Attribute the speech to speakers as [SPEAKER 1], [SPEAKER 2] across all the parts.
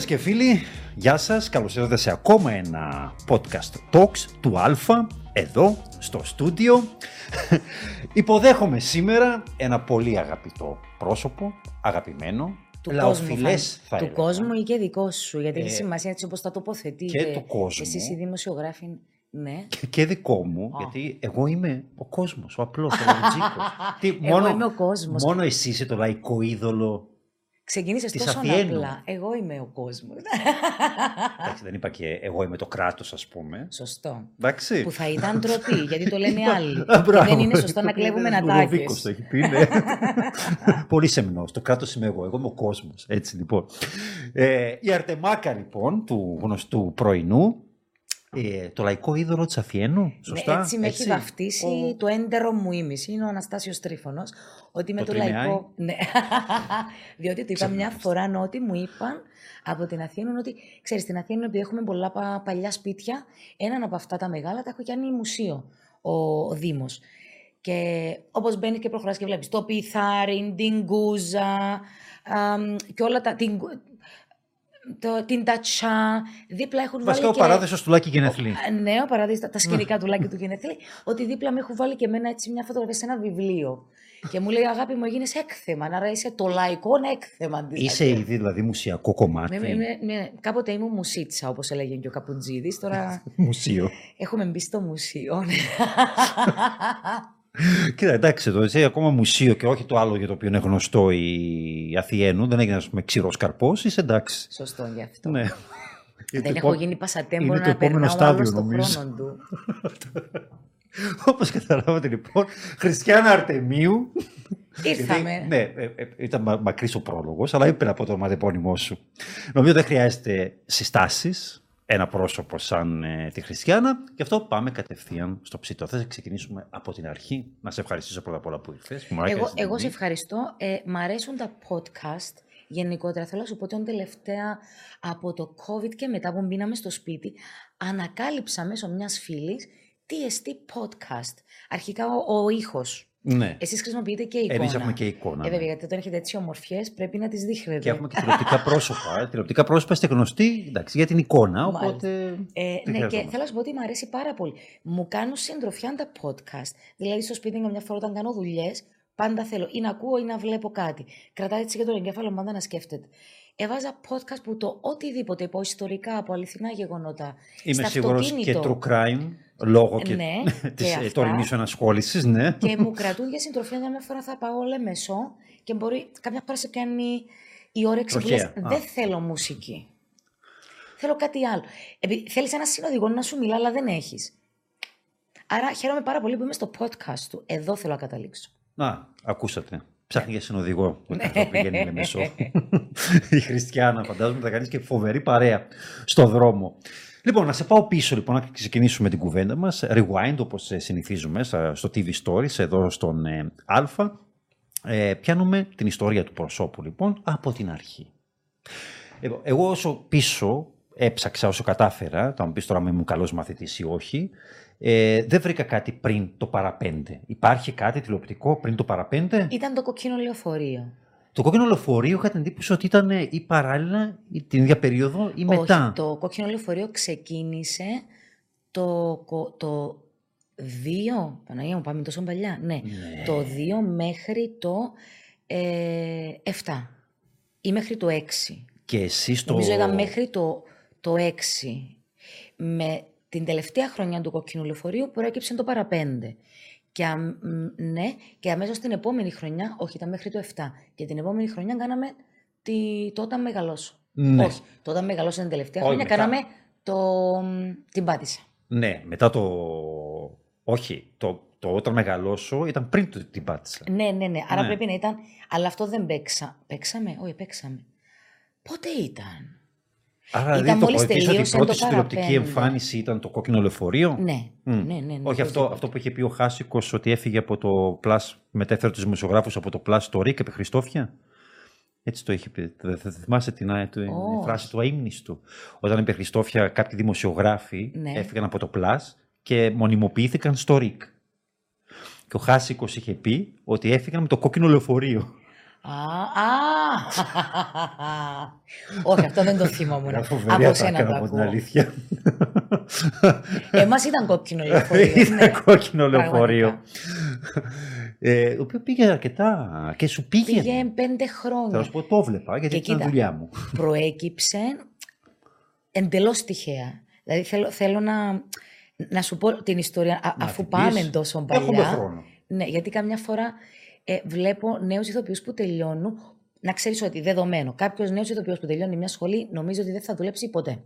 [SPEAKER 1] Φίλες και φίλοι, γεια σας. Καλώς ήρθατε σε ακόμα ένα podcast Talks του Αλφα, εδώ στο στούντιο. Υποδέχομαι σήμερα ένα πολύ αγαπητό πρόσωπο, αγαπημένο,
[SPEAKER 2] του
[SPEAKER 1] λαοφιλές
[SPEAKER 2] κόσμου,
[SPEAKER 1] θα
[SPEAKER 2] του κόσμου ή και δικός σου, γιατί έχει
[SPEAKER 1] Ε,
[SPEAKER 2] σημασία έτσι όπως τα τοποθετείτε.
[SPEAKER 1] και του κόσμου.
[SPEAKER 2] Εσείς οι δημοσιογράφοι, ναι.
[SPEAKER 1] και, και δικό μου,
[SPEAKER 2] Α.
[SPEAKER 1] γιατί εγώ είμαι ο κόσμος, ο απλός, ο λαουτζίκος. Τι,
[SPEAKER 2] Εγώ είμαι ο κόσμος.
[SPEAKER 1] Μόνο εσύ είσαι το λαϊκό είδωλο.
[SPEAKER 2] Ξεκινήσες
[SPEAKER 1] Της
[SPEAKER 2] τόσο
[SPEAKER 1] Αθιένου.
[SPEAKER 2] απλά. Εγώ είμαι ο κόσμος.
[SPEAKER 1] Εντάξει, δεν είπα και εγώ είμαι το κράτος, ας πούμε.
[SPEAKER 2] Σωστό.
[SPEAKER 1] Εντάξει.
[SPEAKER 2] Που θα ήταν ντροπή, γιατί το λένε οι άλλοι.
[SPEAKER 1] Α, μπράβο.
[SPEAKER 2] δεν είναι σωστό να κλέβουμε
[SPEAKER 1] Ο Λουδοβίκος
[SPEAKER 2] νατάκες.
[SPEAKER 1] το έχει πει, ναι. Πολύ σεμνός. Το κράτος είμαι εγώ. Εγώ είμαι ο κόσμος. Έτσι λοιπόν. Ε, η Αρτεμάκα λοιπόν του γνωστού πρωινού. Ε, το λαϊκό είδωλο της Αφιένου. Σωστά;
[SPEAKER 2] Ναι, έτσι με έχει βαφτίσει
[SPEAKER 1] Ο-
[SPEAKER 2] το έντερο μου ήμιση. Είναι ο Αναστάσιος Τρίφωνος. Ότι με
[SPEAKER 1] Το
[SPEAKER 2] το,
[SPEAKER 1] τριμεάει.
[SPEAKER 2] λαϊκό. Ναι. Διότι το είπα μια
[SPEAKER 1] Ξεχνάς.
[SPEAKER 2] φορά ότι μου είπαν από την Αθήνα ότι ξέρεις, στην Αθήνα επειδή έχουμε πολλά πα- παλιά σπίτια, έναν από αυτά τα μεγάλα τα έχω κάνει μουσείο ο, ο Δήμος. Και όπως μπαίνεις και προχωράς και βλέπεις το πιθάρι, την γκούζα αμ, και όλα τα... Την, γκου- το, την τατσά, δίπλα έχουν
[SPEAKER 1] Βασικά ο
[SPEAKER 2] βάλει και...
[SPEAKER 1] παράδεισος του Λάκη Γενεθλή.
[SPEAKER 2] Ε, Ναι, ο παράδεισος, τα, τα σκηνικά του Λάκη του Γενεθλή, ότι δίπλα με έχουν βάλει και εμένα έτσι μια φωτογραφία σε ένα βιβλίο. Και μου λέει, αγάπη μου, έγινε έκθεμα, άρα είσαι το λαϊκό έκθεμα της
[SPEAKER 1] Είσαι
[SPEAKER 2] Αθήνας».
[SPEAKER 1] ήδη δηλαδή μουσιακό κομμάτι.
[SPEAKER 2] Ναι, ναι, ναι, ναι. Κάποτε ήμουν μουσίτσα, όπως έλεγε και ο Καπουτζίδης. Τώρα
[SPEAKER 1] Μουσείο.
[SPEAKER 2] έχουμε μπει στο μουσείο. ναι.
[SPEAKER 1] Κοίτα, εντάξει, εδώ είσαι ακόμα μουσείο και όχι το άλλο για το οποίο είναι γνωστό η Αθιένου. Δεν έγινες, ας πούμε, ξηρός καρπός. Είσαι εντάξει.
[SPEAKER 2] Σωστό γι' αυτό.
[SPEAKER 1] Ναι.
[SPEAKER 2] Δεν έχω γίνει πασατέμπο
[SPEAKER 1] είναι το
[SPEAKER 2] να
[SPEAKER 1] επόμενο
[SPEAKER 2] περνάω
[SPEAKER 1] στάδιο,
[SPEAKER 2] άλλος στον
[SPEAKER 1] νομίζω.
[SPEAKER 2] χρόνο του.
[SPEAKER 1] Όπως καταλάβατε λοιπόν, Χριστιανά Αρτεμίου.
[SPEAKER 2] Ήρθαμε.
[SPEAKER 1] Γιατί, ναι, ε, ε, ήταν μα, μακρύς ο πρόλογος, αλλά είπε από το ονοματεπώνυμό σου. Νομίζω δεν χρειάζεται συστάσεις, ένα πρόσωπο σαν ε, τη Χριστιανά. Γι' αυτό πάμε κατευθείαν στο ψητό. Θα ξεκινήσουμε από την αρχή. Να σε ευχαριστήσω πρώτα απ' όλα που ήρθες. που μου
[SPEAKER 2] Εγώ,
[SPEAKER 1] έκανες την
[SPEAKER 2] εγώ σε
[SPEAKER 1] τιμή.
[SPEAKER 2] ευχαριστώ. Ε, μ' αρέσουν τα podcast γενικότερα. Θέλω να σου πω ότι τελευταία από το COVID και μετά που μπήναμε στο σπίτι, ανακάλυψα μέσω μιας φίλης τι εστί podcast. Αρχικά ο, ο ήχος.
[SPEAKER 1] Ναι.
[SPEAKER 2] Εσείς χρησιμοποιείτε και εικόνα.
[SPEAKER 1] Εμείς έχουμε και εικόνα.
[SPEAKER 2] Ε,
[SPEAKER 1] ναι.
[SPEAKER 2] βέβαια, γιατί όταν έχετε έτσι ομορφιές πρέπει να τις δείχνετε.
[SPEAKER 1] Και έχουμε και τηλεοπτικά πρόσωπα. Ε. Τηλεοπτικά πρόσωπα είστε γνωστοί εντάξει, για την εικόνα.
[SPEAKER 2] Μάλιστα.
[SPEAKER 1] Οπότε.
[SPEAKER 2] Ε,
[SPEAKER 1] δεν
[SPEAKER 2] ναι, και
[SPEAKER 1] χρειαζόμαστε.
[SPEAKER 2] θέλω να σου πω ότι μου αρέσει πάρα πολύ. Μου κάνουν συντροφιά τα podcast. Δηλαδή, στο σπίτι μου, μια φορά όταν κάνω δουλειές, πάντα θέλω ή να ακούω ή να βλέπω κάτι. Κρατάει έτσι και τον εγκέφαλο μου πάντα να σκέφτεται. Έβαζα podcast που το οτιδήποτε από ιστορικά, από αληθινά γεγονότα.
[SPEAKER 1] Είμαι
[SPEAKER 2] στα
[SPEAKER 1] σίγουρος και
[SPEAKER 2] αυτοκίνητο.
[SPEAKER 1] true crime λόγω και
[SPEAKER 2] Ναι,
[SPEAKER 1] τη
[SPEAKER 2] και αυτά.
[SPEAKER 1] τωρινή σου ενασχόληση. Ναι.
[SPEAKER 2] και μου κρατούν για συντροφιά μια φορά θα πάω λέμεσο και μπορεί κάποια φορά σε κάνει η όρεξη που λες,
[SPEAKER 1] Τροχαία. Α.
[SPEAKER 2] δεν θέλω μουσική. Θέλω κάτι άλλο. Επειδή θέλεις ένα συνοδηγό να σου μιλά, αλλά δεν έχεις. Άρα χαίρομαι πάρα πολύ που είμαι στο podcast του. Εδώ θέλω να καταλήξω.
[SPEAKER 1] Α, ακούσατε. Ψάχνει για συνοδηγό.
[SPEAKER 2] Ναι.
[SPEAKER 1] Αυτό πηγαίνει με μεσό. Η Χριστιανά, φαντάζομαι, θα κάνεις και φοβερή παρέα στο δρόμο. Λοιπόν, να σε πάω πίσω λοιπόν, να ξεκινήσουμε την κουβέντα μας. Rewind, όπως ε, συνηθίζουμε στα- στο TV Stories, εδώ στον ε, Α. Ε, πιάνουμε την ιστορία του προσώπου λοιπόν από την αρχή. Λοιπόν, εγώ όσο πίσω έψαξα, όσο κατάφερα, θα μου πεις τώρα αν ήμουν καλός μαθητής ή όχι, ε, δεν βρήκα κάτι πριν το παραπέντε. Υπάρχει κάτι τηλεοπτικό πριν το παραπέντε;
[SPEAKER 2] Ήταν το κοκκίνο λεωφορείο.
[SPEAKER 1] Το κόκκινο λεωφορείο είχα την εντύπωση ότι ήταν ε, ή παράλληλα ή την ίδια περίοδο ή μετά.
[SPEAKER 2] Όχι, το κόκκινο λεωφορείο ξεκίνησε το, κο- το 2, Παναγία μου πάμε τόσο παλιά, ναι,
[SPEAKER 1] Ναι.
[SPEAKER 2] το 2 μέχρι το ε, 7 ή μέχρι το 6.
[SPEAKER 1] Και εσύ στο...
[SPEAKER 2] Νομίζω ήταν μέχρι το, το 6. Με την τελευταία χρονιά του κοκκίνου λεωφορείου προέκυψε το παραπέντε. Και, αμ- μ, ναι, και αμέσως την επόμενη χρονιά, όχι ήταν μέχρι το 7, και την επόμενη χρονιά κάναμε τη, το όταν μεγαλώσω.
[SPEAKER 1] Ναι.
[SPEAKER 2] Όχι, το όταν μεγαλώσω την τελευταία
[SPEAKER 1] Όχι,
[SPEAKER 2] χρονιά
[SPEAKER 1] μετά.
[SPEAKER 2] κάναμε το, μ, την πάτησα.
[SPEAKER 1] Ναι, μετά το... Όχι, το, το όταν μεγαλώσω ήταν πριν το, την πάτησα.
[SPEAKER 2] Ναι, ναι, ναι. Άρα
[SPEAKER 1] Ναι.
[SPEAKER 2] πρέπει να ήταν. Αλλά αυτό δεν παίξα. Παίξαμε, όχι, παίξαμε. Πότε ήταν;
[SPEAKER 1] Άρα
[SPEAKER 2] Ήταν
[SPEAKER 1] δηλαδή το
[SPEAKER 2] μόλις
[SPEAKER 1] ότι η
[SPEAKER 2] τελείωσε
[SPEAKER 1] πρώτη
[SPEAKER 2] το
[SPEAKER 1] σου τηλεοπτική
[SPEAKER 2] παραπέντε.
[SPEAKER 1] εμφάνιση ήταν το κόκκινο λεωφορείο;
[SPEAKER 2] Ναι,
[SPEAKER 1] Μμ.
[SPEAKER 2] ναι, ναι. ναι,
[SPEAKER 1] Όχι αυτό,
[SPEAKER 2] οπωσδήποτε.
[SPEAKER 1] αυτό που είχε πει ο Χάσικος ότι έφυγε από το Plus, μετέφερε τους δημοσιογράφους από το Plus στο ΡΙΚ επί Χριστόφια. Έτσι το είχε πει. Δεν θα θυμάσαι την, α- την
[SPEAKER 2] Όχι.
[SPEAKER 1] φράση του αείμνηστου. Όταν επί Χριστόφια κάποιοι δημοσιογράφοι
[SPEAKER 2] Ναι.
[SPEAKER 1] έφυγαν από το Plus και μονιμοποιήθηκαν στο ΡΙΚ. Και ο Χάσικος είχε πει ότι έφυγαν με το κόκκινο λεωφορείο.
[SPEAKER 2] Α, Όχι, αυτό δεν το θυμόμουν.
[SPEAKER 1] Από σένα το ακούω. την αλήθεια.
[SPEAKER 2] Εμάς ήταν κόκκινο λεωφορείο.
[SPEAKER 1] Ήταν ναι. κόκκινο λεωφορείο. Ε, το οποίος πήγε αρκετά και σου πήγε.
[SPEAKER 2] Πήγε πέντε χρόνια.
[SPEAKER 1] Θα σου πω, το βλέπα γιατί ήταν δουλειά μου.
[SPEAKER 2] Προέκυψε εντελώς τυχαία. Δηλαδή θέλω, θέλω να, να σου πω την ιστορία, αφού πάμε τόσο παλιά.
[SPEAKER 1] Έχουμε χρόνο.
[SPEAKER 2] Ναι, γιατί καμιά φορά ε, βλέπω νέους ηθοποιούς που τελειώνουν. Να ξέρεις ότι δεδομένο, κάποιος νέος ηθοποιός που τελειώνει μια σχολή νομίζει ότι δεν θα δουλέψει ποτέ.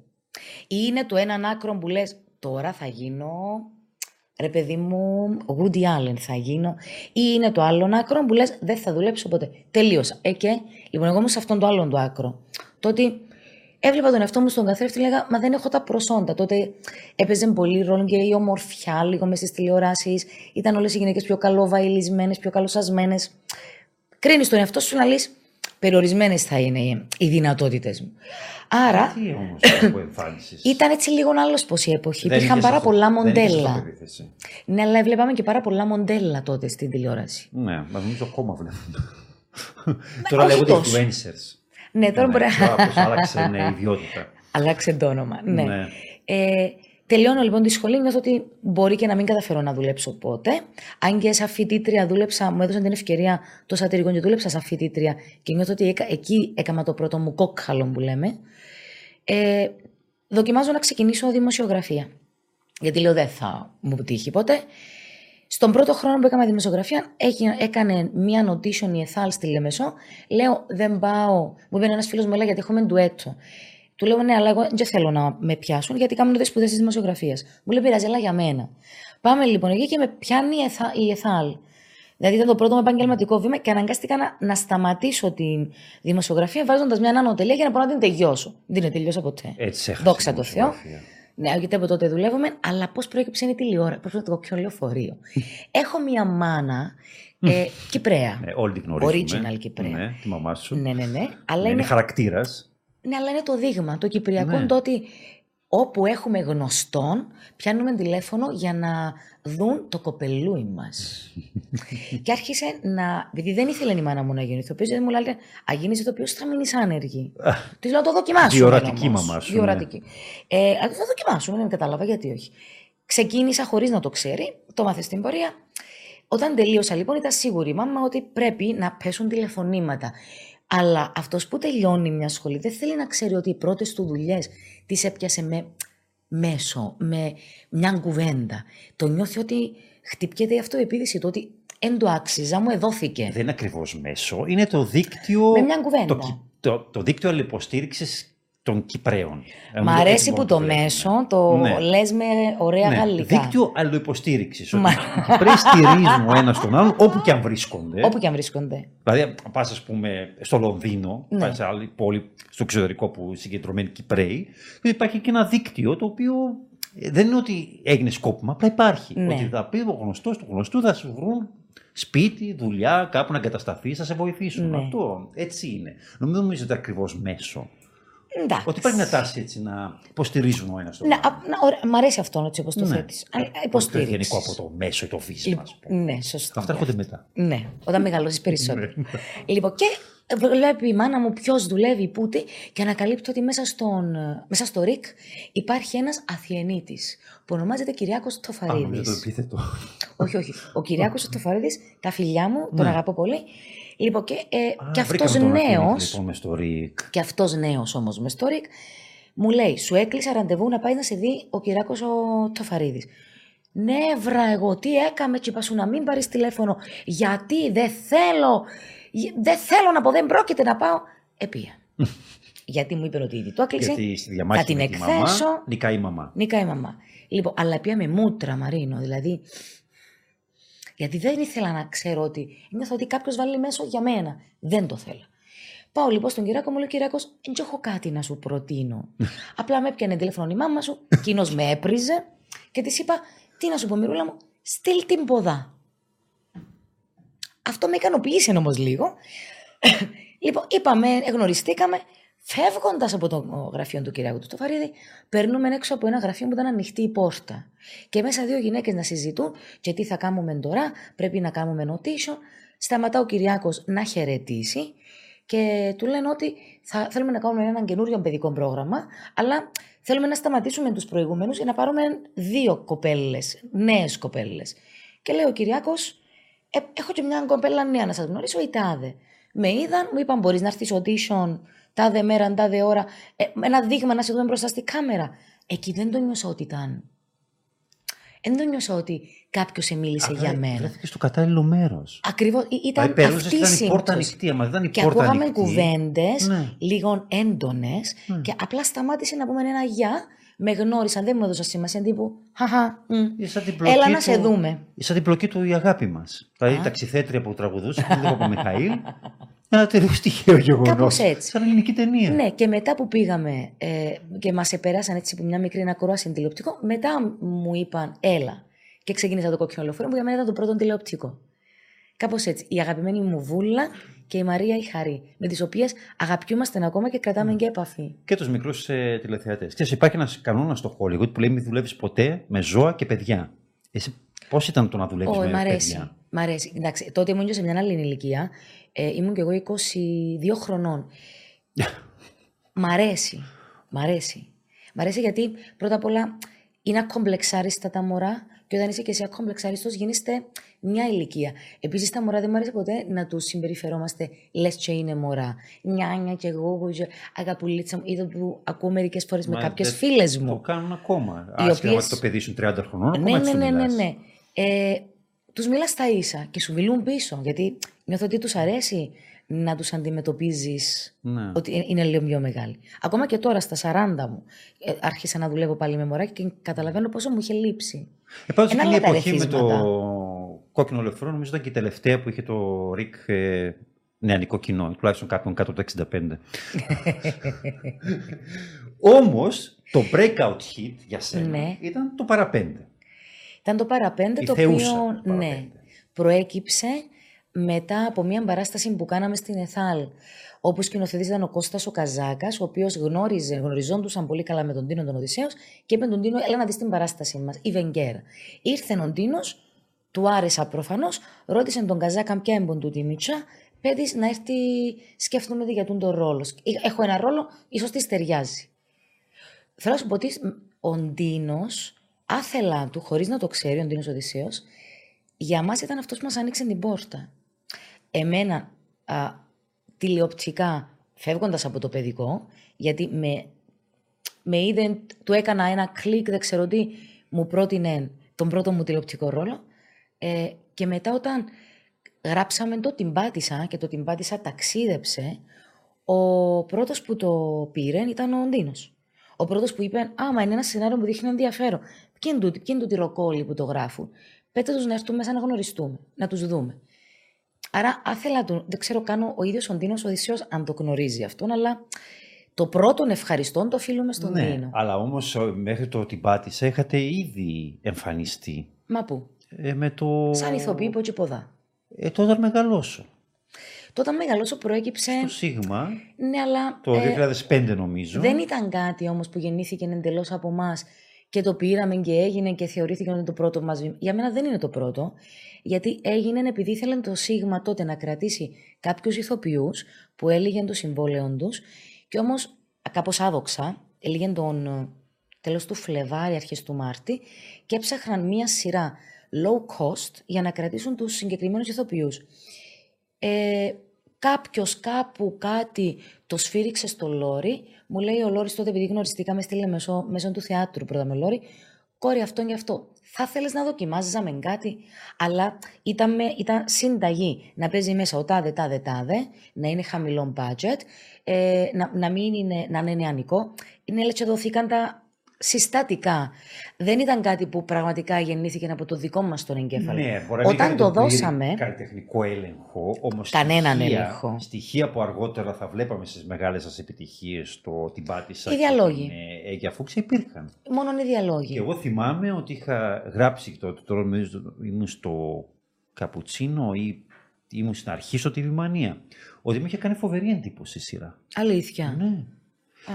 [SPEAKER 2] Ή είναι το έναν άκρο που λες, τώρα θα γίνω. Ρε παιδί μου, Woody Allen θα γίνω. Ή είναι το άλλο άκρο που λες, δεν θα δουλέψω ποτέ. Τελείωσα. Ε, και, λοιπόν, εγώ είμαι σε αυτόν το άλλον το άκρο. Το ότι έβλεπα τον εαυτό μου στον καθρέφτη, λέγα Μα δεν έχω τα προσόντα. Τότε έπαιζε πολύ ρόλο και η ομορφιά λίγο μέσα στις τηλεοράσεις. Ήταν όλες οι γυναίκες πιο καλοβαϊλισμένες, πιο καλοσασμένες. Κρίνεις τον εαυτό σου να λύσει. Περιορισμένες θα είναι οι δυνατότητες μου. Άρα.
[SPEAKER 1] Τι όμως
[SPEAKER 2] Ήταν έτσι λίγο άλλος πώ η εποχή. Υπήρχαν πάρα πολλά μοντέλα. Ναι, αλλά βλέπαμε και πάρα πολλά μοντέλα τότε στην τηλεόραση.
[SPEAKER 1] Ναι, μας νομίζω ακόμα βλέπουμε. Τώρα λέγονται influencers.
[SPEAKER 2] Ναι, τώρα μπορεί
[SPEAKER 1] να. άλλαξε ναι, ιδιότητα.
[SPEAKER 2] Άλλαξε το όνομα. Ναι. ναι. Ε, τελειώνω λοιπόν τη σχολή, νιώθω ότι μπορεί και να μην καταφέρω να δουλέψω πότε. Αν και σαν φοιτήτρια δούλεψα, μου έδωσαν την ευκαιρία το σατυρικό και δούλεψα σαν φοιτήτρια και νιώθω ότι εκεί έκανα το πρώτο μου κόκκαλο που λέμε. Ε, δοκιμάζω να ξεκινήσω δημοσιογραφία. Γιατί λέω δεν θα μου τύχει ποτέ. Στον πρώτο χρόνο που έκανα δημοσιογραφία, έκανε μία notation η Εθάλ στη Λεμεσό. Λέω, δεν πάω. Μου είπε ένας φίλος μου, λέει, γιατί έχουμε ντουέτο. Του λέω, ναι, αλλά εγώ δεν θέλω να με πιάσουν, γιατί κάνω τις σπουδές της δημοσιογραφίας. Μου λέει, πειράζει, αλλά για μένα. Πάμε λοιπόν εκεί και με πιάνει η Εθάλ. Δηλαδή ήταν το πρώτο μου επαγγελματικό βήμα και αναγκάστηκα να, να σταματήσω τη δημοσιογραφία βάζοντας μια ανανοτελεία για να μπορώ να την τελειώσω. Δεν είναι τελειώσα ποτέ.
[SPEAKER 1] Έτσι
[SPEAKER 2] Δόξα τω Θεώ. Ναι, γιατί από τότε δουλεύουμε, αλλά πώς προέκυψε είναι η τηλεόραση, πώ το κοπιό λεωφορείο. Έχω μία μάνα ε, Κυπρέα.
[SPEAKER 1] Ναι, όλοι την γνωρίζουμε.
[SPEAKER 2] Original Κυπρέα.
[SPEAKER 1] Ναι, τη μαμά σου.
[SPEAKER 2] Ναι, ναι, ναι.
[SPEAKER 1] Αλλά ναι, είναι, είναι χαρακτήρας.
[SPEAKER 2] Ναι, αλλά είναι το δείγμα. Το Κυπριακό ναι. το ότι όπου έχουμε γνωστόν, πιάνουμε τηλέφωνο για να δουν το κοπελούι μας. και άρχισε να. Επειδή δεν ήθελε η μάνα μου να γίνει ηθοποιός, γιατί μου λέει: Α γίνεις ηθοποιός, θα μείνεις άνεργη. Της λέω: Το δοκιμάσουμε.
[SPEAKER 1] Διορατική μαμά σου.
[SPEAKER 2] Διορατική. Ναι. Ε, θα δοκιμάσουμε, δεν κατάλαβα γιατί όχι. Ξεκίνησα χωρίς να το ξέρει, το μάθες στην πορεία. Όταν τελείωσα λοιπόν, ήταν σίγουρη η μάμα ότι πρέπει να πέσουν τηλεφωνήματα. Αλλά αυτός που τελειώνει μια σχολή δεν θέλει να ξέρει ότι οι πρώτες του δουλειές τι έπιασε με μέσο, με μια κουβέντα. Το νιώθει ότι χτυπιέται η αυτοεπίδηση, το ότι εν το άξιζα, μου εδόθηκε.
[SPEAKER 1] Δεν είναι ακριβώς μέσο, είναι το δίκτυο.
[SPEAKER 2] Με μια κουβέντα.
[SPEAKER 1] Το, το, το δίκτυο αλληλοποστήριξη των Κυπρέων.
[SPEAKER 2] Μ' αρέσει που το μέσο το ναι. λες με ωραία ναι. γαλλικά.
[SPEAKER 1] Δίκτυο αλληλοϊποστήριξης. Μα... Οι Κυπρέοι στηρίζουν ο ένας τον άλλον όπου και αν βρίσκονται.
[SPEAKER 2] Όπου και αν βρίσκονται.
[SPEAKER 1] Δηλαδή, πας, ας πούμε, στο Λονδίνο, ναι. πας σε άλλη πόλη στο εξωτερικό που συγκεντρωμένοι Κυπρέοι, υπάρχει και ένα δίκτυο το οποίο ε, δεν είναι ότι έγινε σκόπιμα, απλά υπάρχει. Ναι. Ότι θα πεις ο γνωστός του γνωστού θα σου βρουν σπίτι, δουλειά, κάπου να εγκατασταθεί, θα σε βοηθήσουν. Ναι. Αυτό έτσι είναι. Νομίζω ότι ακριβώς μέσο.
[SPEAKER 2] Εντάξει.
[SPEAKER 1] Ότι υπάρχει μια τάση έτσι να υποστηρίζουν ο ένας τον
[SPEAKER 2] ναι, άλλο. Μ' αρέσει αυτό έτσι όπως το ναι. θέτεις. Υποστήριξη.
[SPEAKER 1] γενικό από το μέσο ή το φύσιμα.
[SPEAKER 2] Ναι, σωστά.
[SPEAKER 1] Αυτά έρχονται μετά.
[SPEAKER 2] Ναι, όταν μεγαλώσεις περισσότερο. Ναι. λοιπόν, και βλέπει η μάνα μου ποιος δουλεύει, πούτη, και ανακαλύπτω ότι μέσα, στον, μέσα στο ΡΙΚ υπάρχει ένας Αθιενίτη που ονομάζεται Κυριάκος Τοφαρίδης.
[SPEAKER 1] Α, το επίθετο.
[SPEAKER 2] όχι, όχι. Ο Κυριάκος Τοφαρίδης, τα φιλιά μου, τον ναι. αγαπώ πολύ. Λοιπόν, και, ε, και αυτός νέο.
[SPEAKER 1] Λοιπόν,
[SPEAKER 2] και αυτός νέος όμως μες στο ΡΙΚ, μου λέει: Σου έκλεισα ραντεβού να πάει να σε δει ο Κυριάκος ο Τοφαρίδης. Ναι, βρα, εγώ τι έκαμε, και είπα σου να μην πάρεις τηλέφωνο. Γιατί δεν θέλω, δεν θέλω να πω, δεν πρόκειται να πάω. Επία. Γιατί μου είπε ότι ήδη το έκλεισε.
[SPEAKER 1] Γιατί στη διαμάχη θα την εκθέσω. Μαμά, νικάει η μαμά.
[SPEAKER 2] Νικάει η μαμά. Λοιπόν, αλλά πια με μούτρα, Μαρίνο. Δηλαδή, γιατί δεν ήθελα να ξέρω ότι. Νιώθω ότι κάποιος βάλει μέσω για μένα. Δεν το θέλω. Πάω λοιπόν στον Κυράκο, μου λέει: Κυράκο, δεν έχω κάτι να σου προτείνω. Απλά με έπιανε τηλέφωνο η μάμα σου, εκείνος με έπριζε και της είπα: Τι να σου πω, Μυρούλα μου, στείλ την ποδά. Αυτό με ικανοποίησε όμως λίγο. λοιπόν, είπαμε, γνωριστήκαμε, Φεύγοντας από το γραφείο του Κυριάκου του Στοφαρίδη, περνούμε έξω από ένα γραφείο που ήταν ανοιχτή η πόρτα. Και μέσα δύο γυναίκες να συζητούν και τι θα κάνουμε τώρα, πρέπει να κάνουμε notation. Σταματά ο Κυριάκος να χαιρετήσει και του λένε ότι θα, θέλουμε να κάνουμε ένα καινούριο παιδικό πρόγραμμα, αλλά θέλουμε να σταματήσουμε τους προηγούμενου για να πάρουμε δύο κοπέλες, νέες κοπέλες. Και λέει ο Κυριάκος, ε, έχω και μια κοπέλα νέα να σας γνωρίσω, η Τάδε. Με είδαν, μου είπαν: Μπορείς να έρθεις audition τάδε μέρα, τάδε ώρα. Ε, ένα δείγμα να σε δούμε μπροστά στη κάμερα. Εκεί δεν το νιώσα ότι ήταν. Δεν το νιώσα ότι κάποιος σε μίλησε για μένα.
[SPEAKER 1] Βρέθηκε στο κατάλληλο μέρος.
[SPEAKER 2] Ακριβώς. Ήταν
[SPEAKER 1] Δηλαδή,
[SPEAKER 2] αυτή η
[SPEAKER 1] ήταν η πόρτα
[SPEAKER 2] σύμπτωση.
[SPEAKER 1] ανοιχτή, άμα δεν ήταν η
[SPEAKER 2] Και
[SPEAKER 1] πόρτα
[SPEAKER 2] ακούγαμε
[SPEAKER 1] ανοιχτή.
[SPEAKER 2] κουβέντες
[SPEAKER 1] Ναι.
[SPEAKER 2] λίγο έντονες και απλά σταμάτησε να πούμε ένα γεια. Με γνώρισαν, δεν μου έδωσαν σημασία. Τύπου, χαχα, μ,
[SPEAKER 1] Είναι σαν την πλοκή
[SPEAKER 2] έλα να
[SPEAKER 1] του-
[SPEAKER 2] σε δούμε.
[SPEAKER 1] Είναι σαν την πλοκή του η αγάπη μας. Δηλαδή η ταξιθέτρια που τραγουδούσε, την από Μιχαήλ. Ένα τελείω τυχαίο γεγονός.
[SPEAKER 2] Κάπως έτσι.
[SPEAKER 1] Σαν ελληνική ταινία.
[SPEAKER 2] Ναι, και μετά που πήγαμε ε, και μας επέρασαν έτσι από μια μικρή ακρόαση τηλεοπτικό, μετά μου είπαν έλα. Και ξεκίνησα το κόκκινο λεωφορείο που για μένα ήταν το πρώτο τηλεοπτικό. Κάπως έτσι. Η αγαπημένη μου Βούλα και η Μαρία η Χαρή, με τις οποίες αγαπιούμαστε ακόμα και κρατάμε και επαφή.
[SPEAKER 1] Και τους μικρούς ε, τηλεθεατές. Ξέρεις, υπάρχει ένας κανόνας στο Hollywood που λέει μην δουλεύεις ποτέ με ζώα και παιδιά. Εσύ πώς ήταν το να δουλεύεις
[SPEAKER 2] Όχι,
[SPEAKER 1] με
[SPEAKER 2] μ' αρέσει.
[SPEAKER 1] παιδιά;
[SPEAKER 2] Μ' αρέσει. Εντάξει, τότε ήμουν και σε μια άλλη ηλικία. Ε, ήμουν και εγώ 22 χρονών. Μ' αρέσει. Μ' αρέσει. Μ' αρέσει γιατί πρώτα απ' όλα είναι ακομπλεξάριστα τα μωρά και όταν είσαι και εσύ ακομπλεξάριστο γίνεστε μια ηλικία. Επίσης τα μωρά δεν μου αρέσει ποτέ να τους συμπεριφερόμαστε λες και είναι μωρά. Νιάνια και εγώ, εγώ και αγαπουλίτσα μου. Είδα που ακούω μερικές φορές με
[SPEAKER 1] Μα
[SPEAKER 2] κάποιες
[SPEAKER 1] δεν
[SPEAKER 2] φίλες
[SPEAKER 1] Το
[SPEAKER 2] μου.
[SPEAKER 1] κάνουν ακόμα.
[SPEAKER 2] Οι
[SPEAKER 1] Άσχημα
[SPEAKER 2] οποίες-
[SPEAKER 1] ότι το παιδί σου είναι 30 χρονών, ακόμα
[SPEAKER 2] Ναι,
[SPEAKER 1] έτσι
[SPEAKER 2] ναι,
[SPEAKER 1] του
[SPEAKER 2] ναι, ναι,
[SPEAKER 1] μιλάς.
[SPEAKER 2] ναι. Ε, τους μιλάς στα ίσα και σου μιλούν πίσω, γιατί νιώθω ότι τους αρέσει να τους αντιμετωπίζεις
[SPEAKER 1] Ναι.
[SPEAKER 2] ότι ε- είναι λίγο πιο μεγάλοι. Ακόμα και τώρα στα 40 μου ε, άρχισα να δουλεύω πάλι με μωράκι και καταλαβαίνω πόσο μου είχε λείψει.
[SPEAKER 1] Ε, πάντως
[SPEAKER 2] Ένα
[SPEAKER 1] εκείνη η
[SPEAKER 2] άλλα τα
[SPEAKER 1] εποχή με το
[SPEAKER 2] ρεθίσματα.
[SPEAKER 1] κόκκινο λεφρό, νομίζω ήταν και η τελευταία που είχε το Ρικ ε, νεανικό κοινό, τουλάχιστον κάποιον κάτω από το 65. Όμως, το breakout hit για σένα
[SPEAKER 2] Ναι.
[SPEAKER 1] ήταν το παραπέντε.
[SPEAKER 2] Ήταν το παραπέντε
[SPEAKER 1] Η
[SPEAKER 2] το
[SPEAKER 1] θεούσα
[SPEAKER 2] οποίο
[SPEAKER 1] του
[SPEAKER 2] ναι,
[SPEAKER 1] παραπέντε.
[SPEAKER 2] προέκυψε μετά από μια παράσταση που κάναμε στην ΕΘΑΛ όπου σκηνοθετής ήταν ο Κώστας ο Καζάκας, ο οποίος γνώριζε, γνωριζόντουσαν πολύ καλά με τον Τίνο τον Οδυσσέως και είπε τον Τίνο, έλα να δεις την παράσταση μας, η Βενγκέρα. Ήρθε ο Τίνος, του άρεσα προφανώς, ρώτησε τον Καζάκα ποια έμπον του τη Μίτσα, πέτεις να έρθει, σκέφτομαι για τον ρόλος. Έχω ένα ρόλο, ίσως της ταιριάζει. Θέλω να σου πω ότι ο Ντίνος, άθελά του, χωρίς να το ξέρει, ο Ντίνος Οδυσσέο, για μας ήταν αυτός που μας άνοιξε την πόρτα. Εμένα, α, τηλεοπτικά, φεύγοντας από το παιδικό, γιατί με, με είδε, του έκανα ένα κλικ, δεν ξέρω τι, μου πρότεινε τον πρώτο μου τηλεοπτικό ρόλο. Ε, και μετά όταν γράψαμε το «Την πάτησα» και το «Την πάτησα» ταξίδεψε, ο πρώτος που το πήρε ήταν ο Ντίνος. Ο πρώτος που είπε «Άμα είναι ένα σενάριο που δείχνει ενδιαφέρον, ποιοι είναι τούτοι, ποιοι είναι τούτοι ροκόλοι που το γράφουν, πέτε τους να έρθουν μέσα να γνωριστούμε, να τους δούμε». Άρα άθελα του, δεν ξέρω καν ο ίδιος ο Ντίνος Οδυσσέος αν το γνωρίζει αυτόν, αλλά το πρώτον ευχαριστώ το οφείλουμε στον
[SPEAKER 1] ναι,
[SPEAKER 2] Ντίνο.
[SPEAKER 1] αλλά όμως ο- μέχρι το ότι πάτησα είχατε ήδη εμφανιστεί.
[SPEAKER 2] Μα πού,
[SPEAKER 1] Ε, με το...
[SPEAKER 2] σαν ηθοποιή που και ποδά.
[SPEAKER 1] Ε, τότε όταν μεγαλώσω.
[SPEAKER 2] Τότε μεγαλώσο προέκυψε...
[SPEAKER 1] Το Σίγμα,
[SPEAKER 2] Ναι, αλλά
[SPEAKER 1] το
[SPEAKER 2] ε,
[SPEAKER 1] 2005 νομίζω.
[SPEAKER 2] δεν ήταν κάτι όμως που γεννήθηκε εντελώς από εμάς και το πήραμε και έγινε και θεωρήθηκε ότι είναι το πρώτο μας βήμα. Για μένα δεν είναι το πρώτο, γιατί έγινε επειδή ήθελε το Σίγμα τότε να κρατήσει κάποιους ηθοποιούς που έλεγαν το συμβόλαιο τους και όμως κάπως άδοξα, έλεγαν τον ε, τέλος του Φλεβάρι, αρχές του Μάρτη και έψαχναν μία σειρά low cost για να κρατήσουν τους συγκεκριμένους ηθοποιούς. Ε, Κάποιος κάπου κάτι το σφύριξε στο Λόρι. Μου λέει ο Λόρι τότε, επειδή γνωριστήκαμε, στείλε μέσω, μέσω του θεάτρου πρώτα με Λόρι. Κόρη, αυτό και αυτό. Θα θέλεις να δοκιμάζαμε κάτι, αλλά ήταν, με, ήταν συνταγή να παίζει μέσα ο τάδε, τάδε, τάδε, να είναι χαμηλό budget, ε, να, να μην είναι, να είναι νεανικό. Είναι έτσι δοθήκαν τα συστατικά. Δεν ήταν κάτι που πραγματικά γεννήθηκε από το δικό μας τον εγκέφαλο.
[SPEAKER 1] Ναι, μπορεί να μην
[SPEAKER 2] Όταν
[SPEAKER 1] είχατε
[SPEAKER 2] το
[SPEAKER 1] τον πλήρη
[SPEAKER 2] δώσαμε,
[SPEAKER 1] Καλλιτεχνικό έλεγχο, όμως
[SPEAKER 2] Κανέναν
[SPEAKER 1] στοιχεία,
[SPEAKER 2] έλεγχο.
[SPEAKER 1] Στοιχεία που αργότερα θα βλέπαμε στις μεγάλες σας επιτυχίες, το την πάτησα
[SPEAKER 2] Οι
[SPEAKER 1] και
[SPEAKER 2] διαλόγοι.
[SPEAKER 1] την ε, Αίγια Φούξα, υπήρχαν.
[SPEAKER 2] μόνο οι διαλόγοι.
[SPEAKER 1] Και εγώ θυμάμαι ότι είχα γράψει τότε, τώρα νομίζω ήμουν στο Καπουτσίνο ή ήμουν στην αρχή στο TV Mania, ότι μου είχε κάνει φοβερή εντύπωση η σειρά.
[SPEAKER 2] Αλήθεια.
[SPEAKER 1] Ναι.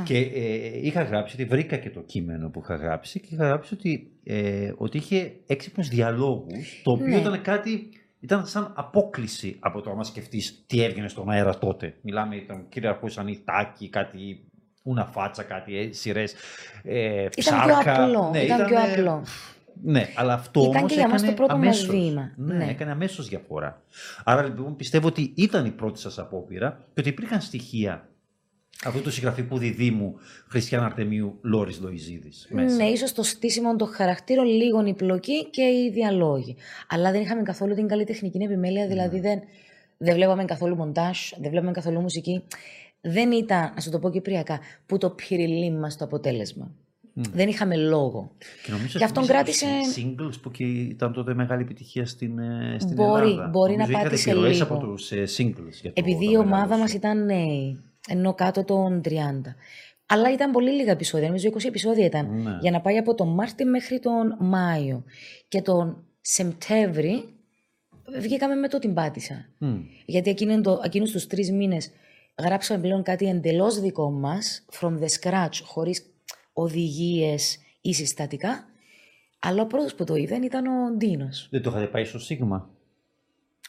[SPEAKER 1] Και ε, είχα γράψει, ότι βρήκα και το κείμενο που είχα γράψει και είχα γράψει ότι, ε, ότι είχε έξυπνους διαλόγους, το οποίο
[SPEAKER 2] Ναι.
[SPEAKER 1] ήταν κάτι, ήταν σαν απόκληση από το άμα σκεφτείς τι έβγαινε στον αέρα τότε. Μιλάμε, ήταν κυριαρχούσαν οι τάκοι, κάτι ούνα φάτσα, κάτι ε, σειρές, ε,
[SPEAKER 2] Ήταν
[SPEAKER 1] ψάρκα.
[SPEAKER 2] πιο απλό.
[SPEAKER 1] Ναι,
[SPEAKER 2] ήταν πιο
[SPEAKER 1] ε,
[SPEAKER 2] απλό.
[SPEAKER 1] Ναι, αλλά αυτό
[SPEAKER 2] Ήταν
[SPEAKER 1] όμως
[SPEAKER 2] και για μας
[SPEAKER 1] έκανε
[SPEAKER 2] το πρώτο μας
[SPEAKER 1] αμέσως.
[SPEAKER 2] βήμα.
[SPEAKER 1] Ναι,
[SPEAKER 2] Ναι.
[SPEAKER 1] έκανε αμέσως διαφορά. Άρα λοιπόν πιστεύω ότι ήταν η πρώτη σας απόπειρα και ότι υπήρχαν στοιχεία αυτού του συγγραφικού διδήμου Χριστιαν Αρτεμίου Λόρις Λοϊζίδης μέσα.
[SPEAKER 2] Ναι, ίσως το στήσιμο των χαρακτήρων, λίγο η πλοκή και οι διαλόγοι. Αλλά δεν είχαμε καθόλου την καλή τεχνική επιμέλεια,
[SPEAKER 1] Ναι.
[SPEAKER 2] δηλαδή δεν, δεν βλέπαμε καθόλου μοντάζ, δεν βλέπαμε καθόλου μουσική. Δεν ήταν, να σου το πω κυπριακά, που το πυρηλί μας το αποτέλεσμα. Δεν είχαμε λόγο.
[SPEAKER 1] Και νομίζω
[SPEAKER 2] Γι' αυτόν
[SPEAKER 1] θυμίζει
[SPEAKER 2] κράτησε-
[SPEAKER 1] τους singles που και ήταν τότε μεγάλη επιτυχία στην, ε, στην
[SPEAKER 2] Μπορεί-
[SPEAKER 1] Ελλάδα.
[SPEAKER 2] μπορεί να
[SPEAKER 1] Νομίζω είχατε
[SPEAKER 2] πάτησε
[SPEAKER 1] επιρροές
[SPEAKER 2] λίγο.
[SPEAKER 1] από τους ε, singles. για το-
[SPEAKER 2] Επειδή
[SPEAKER 1] το
[SPEAKER 2] η
[SPEAKER 1] μεγάλο
[SPEAKER 2] ομάδα
[SPEAKER 1] σου.
[SPEAKER 2] μας ήταν νέοι, ενώ κάτω των 30. Αλλά ήταν πολύ λίγα επεισόδια, νομίζω 20 επεισόδια ήταν,
[SPEAKER 1] Ναι.
[SPEAKER 2] για να πάει από τον Μάρτι μέχρι τον Μάιο. Και τον Σεπτέμβρη βγήκαμε με το την πάτησα.
[SPEAKER 1] Μμ.
[SPEAKER 2] Γιατί εκείνο το, εκείνους τους τρεις μήνες γράψαμε πλέον κάτι εντελώς δικό μας, from the scratch, χωρίς οδηγίες ή συστατικά. Αλλά ο πρώτος που το είδαν ήταν ο Ντίνος.
[SPEAKER 1] Δεν το είχατε πάει στο Σίγμα,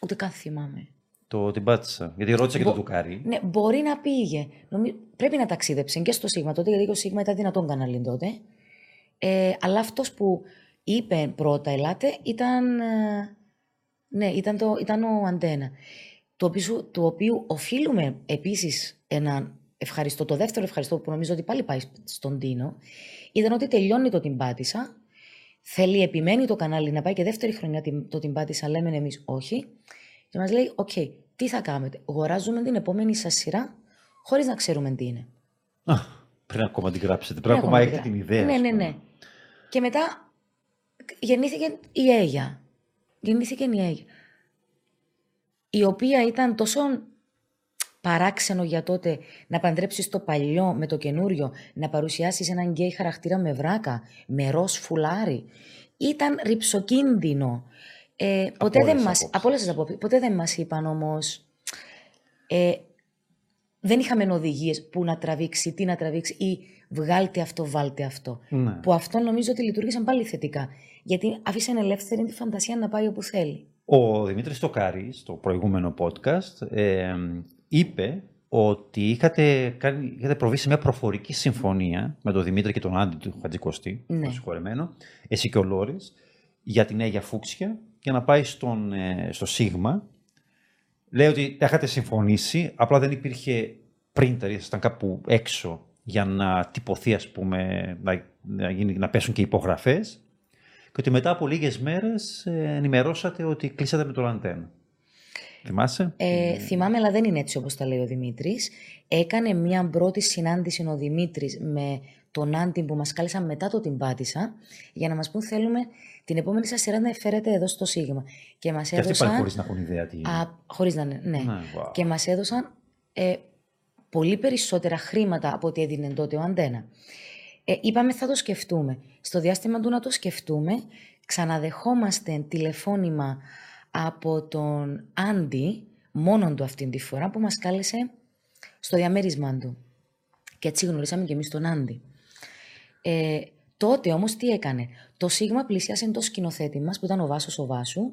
[SPEAKER 2] Ούτε καν θυμάμαι.
[SPEAKER 1] Το, την πάτησα. Γιατί ρώτησα και
[SPEAKER 2] Μπο-
[SPEAKER 1] το Τουκάρι.
[SPEAKER 2] Ναι, μπορεί να πήγε. Νομι... Πρέπει να ταξίδεψε και στο Σίγμα τότε, γιατί το Σίγμα ήταν δυνατόν κανάλι τότε. Ε, αλλά αυτός που είπε πρώτα ελάτε ήταν, ε, ναι, ήταν, το, ήταν ο Αντένα. Το οποίο, του οποίου οφείλουμε επίσης έναν ευχαριστώ, το δεύτερο ευχαριστώ που νομίζω ότι πάλι πάει στον Τίνο, ήταν ότι τελειώνει το την πάτησα, θέλει, επιμένει το κανάλι να πάει και δεύτερη χρονιά την- το την πάτησα, λέμε εμείς όχι, και μας λέει, οκ, τι θα κάνετε, αγοράζουμε την επόμενη σας σειρά, χωρίς να ξέρουμε τι είναι.
[SPEAKER 1] Α, Πριν ακόμα την γράψετε, πριν ακόμα έχετε την ιδέα.
[SPEAKER 2] Ναι,
[SPEAKER 1] ας
[SPEAKER 2] ναι,
[SPEAKER 1] πούμε.
[SPEAKER 2] ναι. Και μετά γεννήθηκε η Αίγια. Γεννήθηκε η Αίγια. Η οποία ήταν τόσο παράξενο για τότε να παντρέψεις το παλιό με το καινούριο, να παρουσιάσεις έναν γκέι χαρακτήρα με βράκα, με ροζ φουλάρι. Ήταν ρηψοκίνδυνο. Ε, ποτέ
[SPEAKER 1] όλες
[SPEAKER 2] δεν
[SPEAKER 1] τις
[SPEAKER 2] μας,
[SPEAKER 1] απόψεις.
[SPEAKER 2] από όλες τις απόψεις. Ποτέ δεν μας είπαν όμως ε, δεν είχαμε οδηγίες που να τραβήξει, τι να τραβήξει ή βγάλτε αυτό, βάλτε αυτό.
[SPEAKER 1] Ναι.
[SPEAKER 2] Που αυτό νομίζω ότι λειτουργήσαν πάλι θετικά. Γιατί άφησαν ελεύθερη τη φαντασία να πάει όπου θέλει.
[SPEAKER 1] Ο Δημήτρης Τοκάρης, στο προηγούμενο podcast, ε, είπε ότι είχατε, κάνει, είχατε προβεί σε μια προφορική συμφωνία με τον Δημήτρη και τον Άντι του Χατζικοστή,
[SPEAKER 2] Ναι.
[SPEAKER 1] τον συγχωρεμένο, εσύ και ο Λόρης, για την Αίγια Φούξια, για να πάει στον, ε, στο Σίγμα. Λέει ότι τα είχατε συμφωνήσει, απλά δεν υπήρχε printer, ήσασταν κάπου έξω για να τυπωθεί, ας πούμε, να, να, γίνει, να πέσουν και υπογραφές και ότι μετά από λίγες μέρες ε, ενημερώσατε ότι κλείσατε με το Λαντέν. Θυμάσαι;
[SPEAKER 2] Ε, Θυμάμαι, αλλά δεν είναι έτσι όπως τα λέει ο Δημήτρης. Έκανε μια πρώτη συνάντηση ο Δημήτρης με τον Άντι που μας κάλεσαν μετά το την πάτησα για να μας πούν θέλουμε την επόμενη σας σειρά να φέρετε εδώ στο Σίγμα. Και μας
[SPEAKER 1] και αυτοί πάλι
[SPEAKER 2] έδωσαν...
[SPEAKER 1] χωρίς να έχουν ιδέα τι είναι.
[SPEAKER 2] Α, χωρίς να είναι, ναι.
[SPEAKER 1] Ναι, wow.
[SPEAKER 2] Και μας έδωσαν ε, πολύ περισσότερα χρήματα από ό,τι έδινε τότε ο Αντένα. Ε, είπαμε θα το σκεφτούμε. Στο διάστημα του να το σκεφτούμε, ξαναδεχόμαστε τηλεφώνημα από τον Άντι, μόνον του αυτήν τη φορά, που μας κάλεσε στο διαμέρισμά του. Και έτσι γνωρίσαμε και εμείς τον Άντι. Ε, τότε όμως τι έκανε. Το Σίγμα πλησιάσε το σκηνοθέτη μας, που ήταν ο Βάσος ο Βάσου,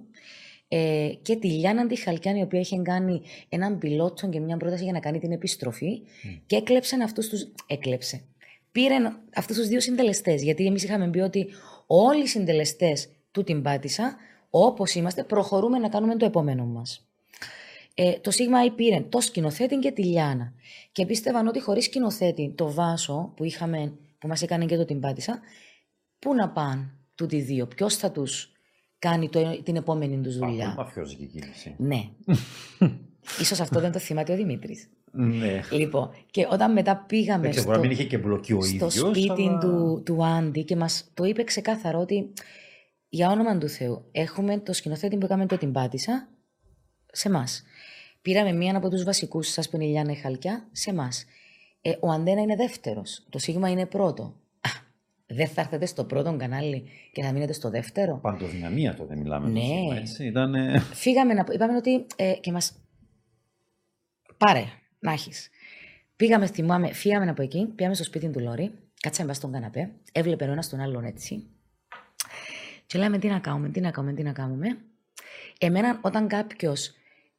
[SPEAKER 2] ε, και τη Λιάννα τη Χαλκιάνη, η οποία είχε κάνει έναν πιλότο και μια πρόταση για να κάνει την επιστροφή και έκλεψαν αυτούς τους... Έκλεψε. Πήρε αυτούς τους δύο συντελεστές, γιατί εμείς είχαμε πει ότι όλοι οι συντελεστές του την πάτησα, όπως είμαστε, προχωρούμε να κάνουμε το επόμενο μας. Ε, το Σίγμα I πήρε το σκηνοθέτη και τη Λιάνα. Και πίστευαν ότι χωρίς σκηνοθέτη, το Βάσο που, είχαμε, που μας έκανε και το την πάτησα, πού να πάνε τούτοι οι δύο, ποιος θα τους κάνει το, την επόμενη τους
[SPEAKER 1] Πολύ
[SPEAKER 2] δουλειά.
[SPEAKER 1] μαφιόζικη κίνηση.
[SPEAKER 2] Ναι. Ίσως αυτό δεν το θυμάται ο Δημήτρης.
[SPEAKER 1] ναι.
[SPEAKER 2] Λοιπόν, και όταν μετά πήγαμε
[SPEAKER 1] Δεν ξέρω,
[SPEAKER 2] στο,
[SPEAKER 1] μπορεί να μην είχε και μπλοκεί ο
[SPEAKER 2] στο
[SPEAKER 1] ίδιος,
[SPEAKER 2] σπίτι
[SPEAKER 1] αλλά-
[SPEAKER 2] του, του Άντι και μας το είπε ξεκάθαρο ότι για όνομα του Θεού έχουμε το σκηνοθέτη που έκαμε το την πάτησα σε εμά. Πήραμε μία από τους βασικούς σας που είναι η Λιάννα η Χαλκιά σε εμά. Ε, ο Αντένα είναι δεύτερος. Το Σίγμα είναι πρώτο. Α, δεν θα έρθετε στο πρώτο κανάλι και θα μείνετε στο δεύτερο;
[SPEAKER 1] Παντοδυναμία τότε μιλάμε.
[SPEAKER 2] Ναι.
[SPEAKER 1] σήμερα, έτσι. Ήτανε...
[SPEAKER 2] Φύγαμε να είπαμε ότι ε, και μας... Πάρε, να έχεις. Πήγαμε, θυμάμαι, φύγαμε από εκεί, πήγαμε στο σπίτι του Λόρι, κάτσαμε στον καναπέ, έβλεπε ο ένας τον άλλον έτσι. Και λέμε τι να κάνουμε, τι να κάνουμε, τι να κάνουμε. Εμένα όταν κάποιος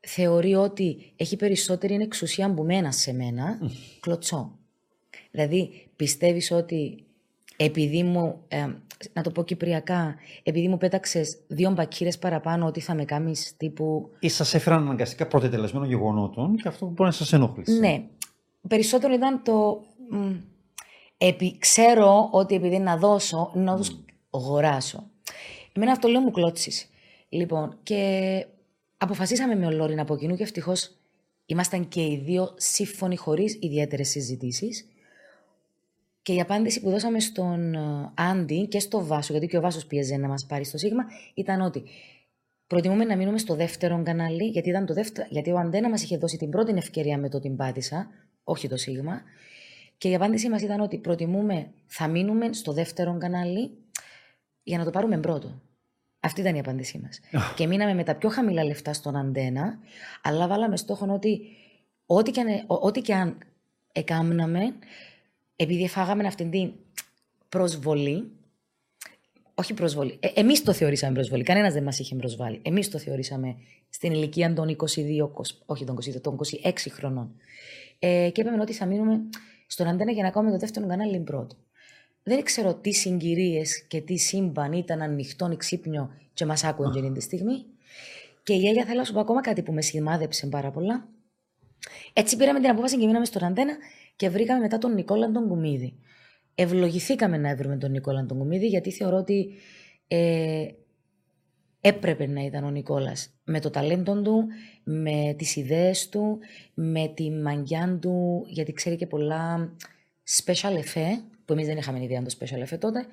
[SPEAKER 2] θεωρεί ότι έχει περισσότερη εξουσία από μένα σε μένα, κλωτσώ. Δηλαδή πιστεύεις ότι επειδή μου, ε, να το πω κυπριακά, επειδή μου πέταξες δύο μπακύρες παραπάνω, ότι θα με κάνεις τύπου.
[SPEAKER 1] ή σας έφεραν αναγκαστικά πρωτετελεσμένο γεγονότων και αυτό μπορεί να σας ενοχλήσει.
[SPEAKER 2] Ναι. Περισσότερο ήταν το. μ, επί, ξέρω ότι επειδή να δώσω, να τους αγοράσω. Εμένα αυτό λέω μου κλώτσεις. Λοιπόν, και αποφασίσαμε με ο Λόριν από κοινού και ευτυχώς ήμασταν και οι δύο σύμφωνοι χωρίς ιδιαίτερες συζητήσεις. Και η απάντηση που δώσαμε στον ε, Άντι και στο Βάσο, γιατί και ο Βάσος πίεζε να μας πάρει στο Σίγμα, ήταν ότι προτιμούμε να μείνουμε στο δεύτερο κανάλι, γιατί, ήταν το δεύτερο, γιατί ο Αντένα μας είχε δώσει την πρώτη ευκαιρία με το την πάτησα, όχι το Σίγμα. Και η απάντησή μας ήταν ότι προτιμούμε, θα μείνουμε στο δεύτερο κανάλι για να το πάρουμε πρώτο. Αυτή ήταν η απάντησή μας. και μείναμε με τα πιο χαμηλά λεφτά στον Αντένα, αλλά βάλαμε στόχο ότι ό,τι και αν, ό,τι και αν εκάμναμε, επειδή φάγαμε αυτήν την προσβολή, όχι προσβολή, ε, εμείς το θεωρήσαμε προσβολή, κανένας δεν μας είχε προσβάλει. Εμείς το θεωρήσαμε στην ηλικία των 22, 20, όχι των 22, των 26 χρονών. Ε, και είπαμε ότι θα μείνουμε στον αντένα για να κάνουμε το δεύτερο κανάλι πρώτο. Δεν ξέρω τι συγκυρίες και τι σύμπαν ήταν ανοιχτό ή ξύπνιο και μας άκουγαν εκείνη τη στιγμή. Και η Έλια θέλω να σου πω ακόμα κάτι που με σημάδεψε πάρα πολλά. Έτσι πήραμε την απόφαση και μείναμε στον αντένα και βρήκαμε μετά τον Νικόλα τον Κουμίδη. Ευλογηθήκαμε να βρούμε τον Νικόλα τον Κουμίδη γιατί θεωρώ ότι ε, έπρεπε να ήταν ο Νικόλας με το ταλέντο του, με τις ιδέες του, με τη μαγιά του, γιατί ξέρει και πολλά special effect, που εμείς δεν είχαμε ιδέα αν το special effect τότε,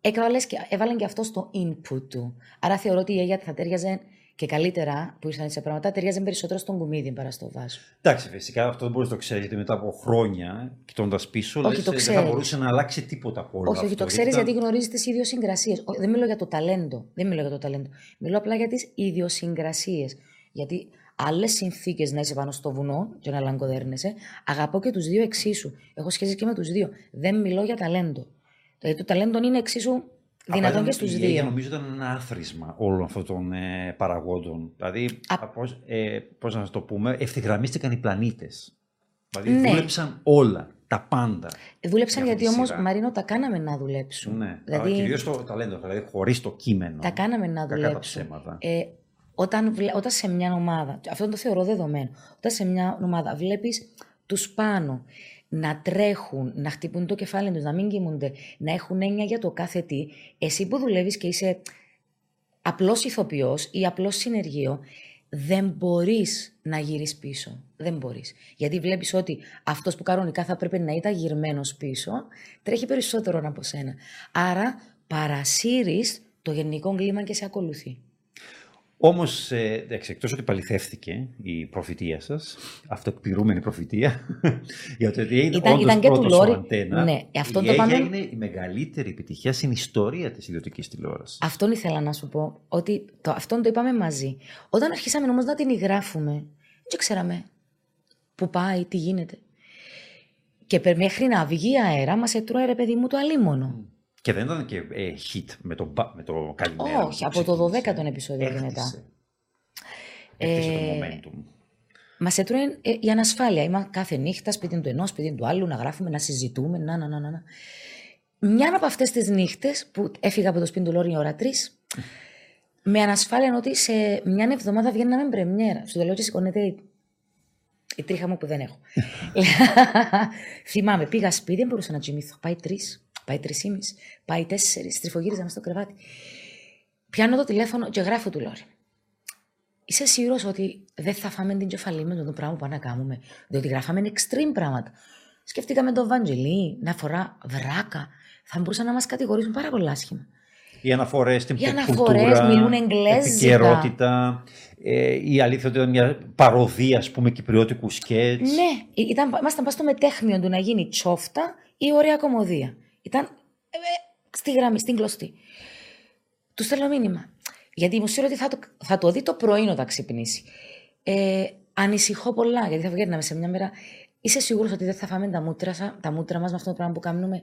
[SPEAKER 2] έβαλες και, έβαλαν και αυτό στο input του. Άρα θεωρώ ότι η Αίγια θα τέριαζε και καλύτερα που ήρθαν σε πράγματα, ταιριάζε περισσότερο στον κουμίδι παρά στο βάσο.
[SPEAKER 1] Εντάξει, φυσικά αυτό δεν μπορείς να το ξέρεις γιατί μετά από χρόνια, κοιτώντας πίσω,
[SPEAKER 2] Όχι,
[SPEAKER 1] λες,
[SPEAKER 2] το
[SPEAKER 1] ε, δεν θα
[SPEAKER 2] ξέρεις.
[SPEAKER 1] μπορούσε να αλλάξει τίποτα από όλο
[SPEAKER 2] Όχι, όχι,
[SPEAKER 1] αυτό.
[SPEAKER 2] το ξέρεις
[SPEAKER 1] ήταν-
[SPEAKER 2] γιατί γνωρίζεις τις ιδιοσυγκρασίες. Δεν μιλώ για το ταλέντο. Δεν μιλώ για το ταλέντο. Μιλώ απλά για τις ιδιοσυγκρασίες. Γιατί άλλες συνθήκες να είσαι πάνω στο βουνό και να λαγκοδέρνεσαι, αγαπώ και τους δύο εξίσου. Έχω σχέσεις και με τους δύο. Δεν μιλώ για ταλέντο. Δηλαδή το ταλέντο είναι εξίσου
[SPEAKER 1] Απλά
[SPEAKER 2] δυνατόν
[SPEAKER 1] ήταν-
[SPEAKER 2] και στους
[SPEAKER 1] η Αίγια
[SPEAKER 2] δύο.
[SPEAKER 1] νομίζω ήταν ένα άθροισμα όλων αυτών των ε, παραγόντων. Δηλαδή,
[SPEAKER 2] Α-
[SPEAKER 1] πώς, ε, πώς να το πούμε, ευθυγραμμίστηκαν οι πλανήτες. Δηλαδή
[SPEAKER 2] Ναι.
[SPEAKER 1] δούλεψαν όλα, τα πάντα.
[SPEAKER 2] Δούλεψαν
[SPEAKER 1] για αυτή
[SPEAKER 2] γιατί
[SPEAKER 1] τη
[SPEAKER 2] όμως,
[SPEAKER 1] σειρά.
[SPEAKER 2] Μαρίνο, τα κάναμε να δουλέψουν.
[SPEAKER 1] Ναι,
[SPEAKER 2] Δηλαδή,
[SPEAKER 1] αλλά κυρίως το ταλέντο, δηλαδή χωρίς το κείμενο.
[SPEAKER 2] τα κάναμε να
[SPEAKER 1] Κακά τα
[SPEAKER 2] δουλέψουν.
[SPEAKER 1] ψέματα.
[SPEAKER 2] Ε, όταν, βλέ- όταν σε μια ομάδα, αυτό το θεωρώ δεδομένο, όταν σε μια ομάδα βλέπεις τους πάνω να τρέχουν, να χτυπούν το κεφάλι τους, να μην κοιμούνται, να έχουν έννοια για το κάθε τι, εσύ που δουλεύεις και είσαι απλός ηθοποιός ή απλός συνεργείο, δεν μπορείς να γυρίσεις πίσω. Δεν μπορείς. Γιατί βλέπεις ότι αυτός που κανονικά θα πρέπει να ήταν γυρμένος πίσω, τρέχει περισσότερο από σένα. Άρα παρασύρεις το γενικό κλίμα και σε ακολουθεί.
[SPEAKER 1] Όμως, ε, εντάξει, εκτός ότι παληθεύτηκε η προφητεία σας, αυτοεκπληρούμενη προφητεία, για το ότι είναι
[SPEAKER 2] Ήταν-
[SPEAKER 1] όντως
[SPEAKER 2] ήταν και του
[SPEAKER 1] πρώτος ο
[SPEAKER 2] Λόρι.
[SPEAKER 1] Αντένα,
[SPEAKER 2] Ναι, αυτό
[SPEAKER 1] η
[SPEAKER 2] το
[SPEAKER 1] Αίγια
[SPEAKER 2] πάμε-
[SPEAKER 1] είναι η μεγαλύτερη επιτυχία στην ιστορία της ιδιωτικής τηλεόρασης.
[SPEAKER 2] Αυτόν ήθελα να σου πω, ότι το, αυτόν το είπαμε μαζί. Όταν αρχίσαμε όμως να την υγράφουμε, δεν ξέραμε που πάει, τι γίνεται. Και πε- μέχρι να βγει αέρα μας έτρωε ρε παιδί μου το αλίμονο.
[SPEAKER 1] Και δεν ήταν και ε, hit με το, μπα- με το καλημέρα.
[SPEAKER 2] Όχι,
[SPEAKER 1] που
[SPEAKER 2] από το
[SPEAKER 1] ξεκίνησε.
[SPEAKER 2] 12ο επεισόδιο και μετά.
[SPEAKER 1] Έχτισε. Έχτισε το
[SPEAKER 2] Ε,
[SPEAKER 1] momentum.
[SPEAKER 2] Μας έτρωε ε, η ανασφάλεια. Είμαι κάθε νύχτα σπίτι του ενός, σπίτι του άλλου, να γράφουμε, να συζητούμε. Να, να, να, να. να. Μια από αυτές τις νύχτες που έφυγα από το σπίτι του Λόρι η ώρα 3, με ανασφάλεια είναι ότι σε μια εβδομάδα βγαίναμε πρεμιέρα. Σου το λέω και σηκώνεται η- η τρίχα μου που δεν έχω. Θυμάμαι, πήγα σπίτι, δεν μπορούσα να τσιμήθω. Πάει τρεις, πάει τρεις ή μισή, πάει τέσσερις, στριφογύριζα μες στο κρεβάτι. Πιάνω το τηλέφωνο και γράφω του Λόρι. Είσαι σίγουρος ότι δεν θα φάμε την κεφαλή με το πράγμα που πάμε να κάνουμε. Διότι γράφαμε extreme πράγματα. Σκεφτήκαμε τον Βαντζελί να φορά βράκα. Θα μπορούσαν να μας κατηγορήσουν πάρα πολύ άσχημα.
[SPEAKER 1] Οι αναφορές στην
[SPEAKER 2] Οι
[SPEAKER 1] pop
[SPEAKER 2] αναφορές
[SPEAKER 1] κουλτούρα,
[SPEAKER 2] μιλούν εγγλέζικα.
[SPEAKER 1] επικαιρότητα, ε, η αλήθεια ότι ήταν μια παροδία, ας πούμε, κυπριώτικου σκέτς.
[SPEAKER 2] Ναι, ήταν, ήμασταν πάνω στο μετέχνιο του να γίνει τσόφτα ή ωραία κομμωδία. Ήταν ε, στη γραμμή, στην κλωστή. Του στέλνω μήνυμα. Γιατί μου ότι θα το, θα το δει το πρωί όταν ξυπνήσει. Ε, ανησυχώ πολλά, γιατί θα βγαίναμε σε μια μέρα. Είσαι σίγουρος ότι δεν θα φάμε τα μούτρα, τα μούτρα μας με αυτό το πράγμα που κάνουμε;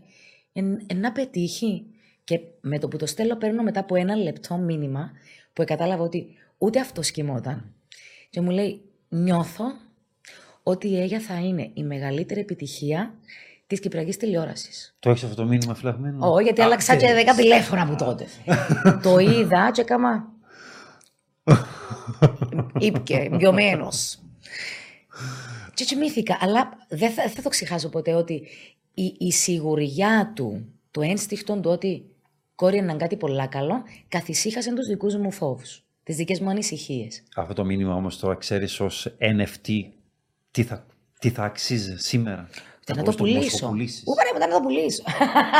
[SPEAKER 2] Εν, εν να πετύχει. Και με το που το στέλνω, παίρνω μετά από ένα λεπτό μήνυμα που κατάλαβα ότι ούτε αυτός κοιμόταν. Και μου λέει, νιώθω ότι η Αίγια θα είναι η μεγαλύτερη επιτυχία της Κυπριακής τηλεόρασης.
[SPEAKER 1] Το έχεις αυτό το μήνυμα φυλαγμένο;
[SPEAKER 2] Όχι, γιατί άλλαξα και 10 τηλέφωνα μου τότε. το είδα και έκανα. Ήπια, μειωμένος. Και τσιμήθηκα. Αλλά δεν θα, θα το ξεχάσω ποτέ ότι η, η σιγουριά του, το ένστικτο του ότι κόρη είναι κάτι πολύ καλό, καθησύχασε τους δικούς μου φόβους. Τις δικές μου ανησυχίες.
[SPEAKER 1] Αυτό το μήνυμα όμως τώρα ξέρεις ως NFT τι θα, τι θα αξίζει σήμερα;
[SPEAKER 2] Θα να το πουλήσω. Πού παρέμβω να το πουλήσω.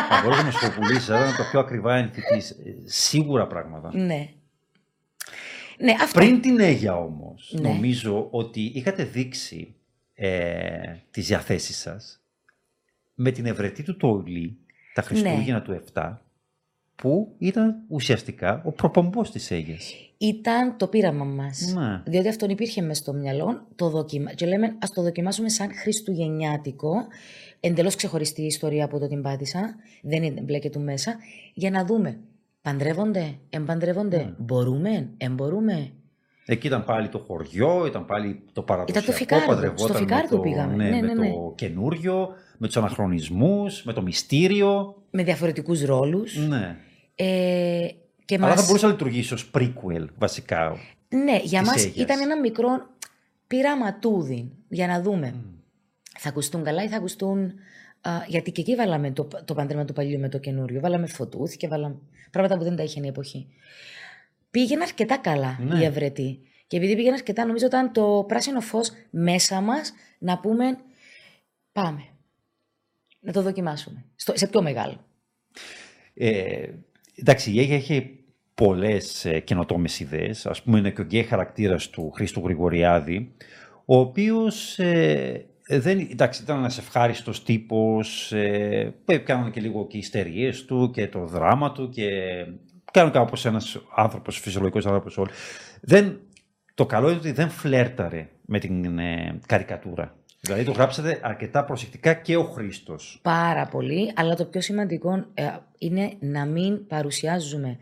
[SPEAKER 1] Θα μπορούσε να το πουλήσει, αλλά είναι το πιο ακριβά NFT. Σίγουρα πράγματα.
[SPEAKER 2] Ναι. Ναι, αυτό.
[SPEAKER 1] Πριν την Αίγια όμως, ναι. νομίζω ότι είχατε δείξει ε, τις διαθέσεις σας με την ευρετή του Τόλι, τα Χριστούγεννα ναι. του 7, που ήταν ουσιαστικά ο προπομπός της Αίγιας.
[SPEAKER 2] Ήταν το πείραμα μας. Ναι. Διότι αυτόν υπήρχε μέσα στο μυαλό το δοκιμα... και λέμε ας το δοκιμάσουμε σαν χριστουγεννιάτικο, εντελώς ξεχωριστή ιστορία από το την πάτησα, δεν είναι του μέσα, για να δούμε Παντρεύονται, εμπαντρεύονται, mm. μπορούμε, εμπορούμε.
[SPEAKER 1] Εκεί ήταν πάλι το χωριό, ήταν πάλι το παραδοσιακό.
[SPEAKER 2] Ήταν το φικάρδο, στο φικάρδο πήγαμε.
[SPEAKER 1] Ναι, ναι, ναι, με το καινούριο, με τους αναχρονισμούς, με το μυστήριο.
[SPEAKER 2] Με διαφορετικούς ρόλους.
[SPEAKER 1] Ναι.
[SPEAKER 2] Ε,
[SPEAKER 1] και Αλλά μας... θα μπορούσε να λειτουργήσει ως prequel, βασικά.
[SPEAKER 2] Ναι, για μας ήταν ένα μικρό πειραματούδι, για να δούμε. Mm. Θα ακουστούν καλά ή θα ακουστούν γιατί και εκεί βάλαμε το, το παντρέμα του παλιού με το καινούριο. Βάλαμε φωτούθηκε, βάλαμε πράγματα που δεν τα είχε η εποχή. Πήγαινε αρκετά καλά ναι. η Ευρετή. Και επειδή πήγαινε αρκετά, νομίζω ήταν το πράσινο φως μέσα μας να πούμε πάμε. Να το δοκιμάσουμε. Στο, σε πιο μεγάλο.
[SPEAKER 1] Ε, εντάξει, η Αίγια έχει πολλές ε, καινοτόμες ιδέες. Α πούμε, είναι και ο γκέι χαρακτήρας του Χρήστου Γρηγοριάδη, ο οποίος ε, ε, δεν, εντάξει, ήταν ένας ευχάριστος τύπος. Ε, που έκαναν και λίγο και οι ιστερίες του και το δράμα του και κάνουν κάπως ένας άνθρωπος, φυσιολογικός άνθρωπος όλοι. Δεν, το καλό είναι ότι δεν φλέρταρε με την ε, καρικατούρα. Δηλαδή το γράψατε αρκετά προσεκτικά και ο Χρήστος.
[SPEAKER 2] Πάρα πολύ, αλλά το πιο σημαντικό ε, είναι να μην παρουσιάζουμε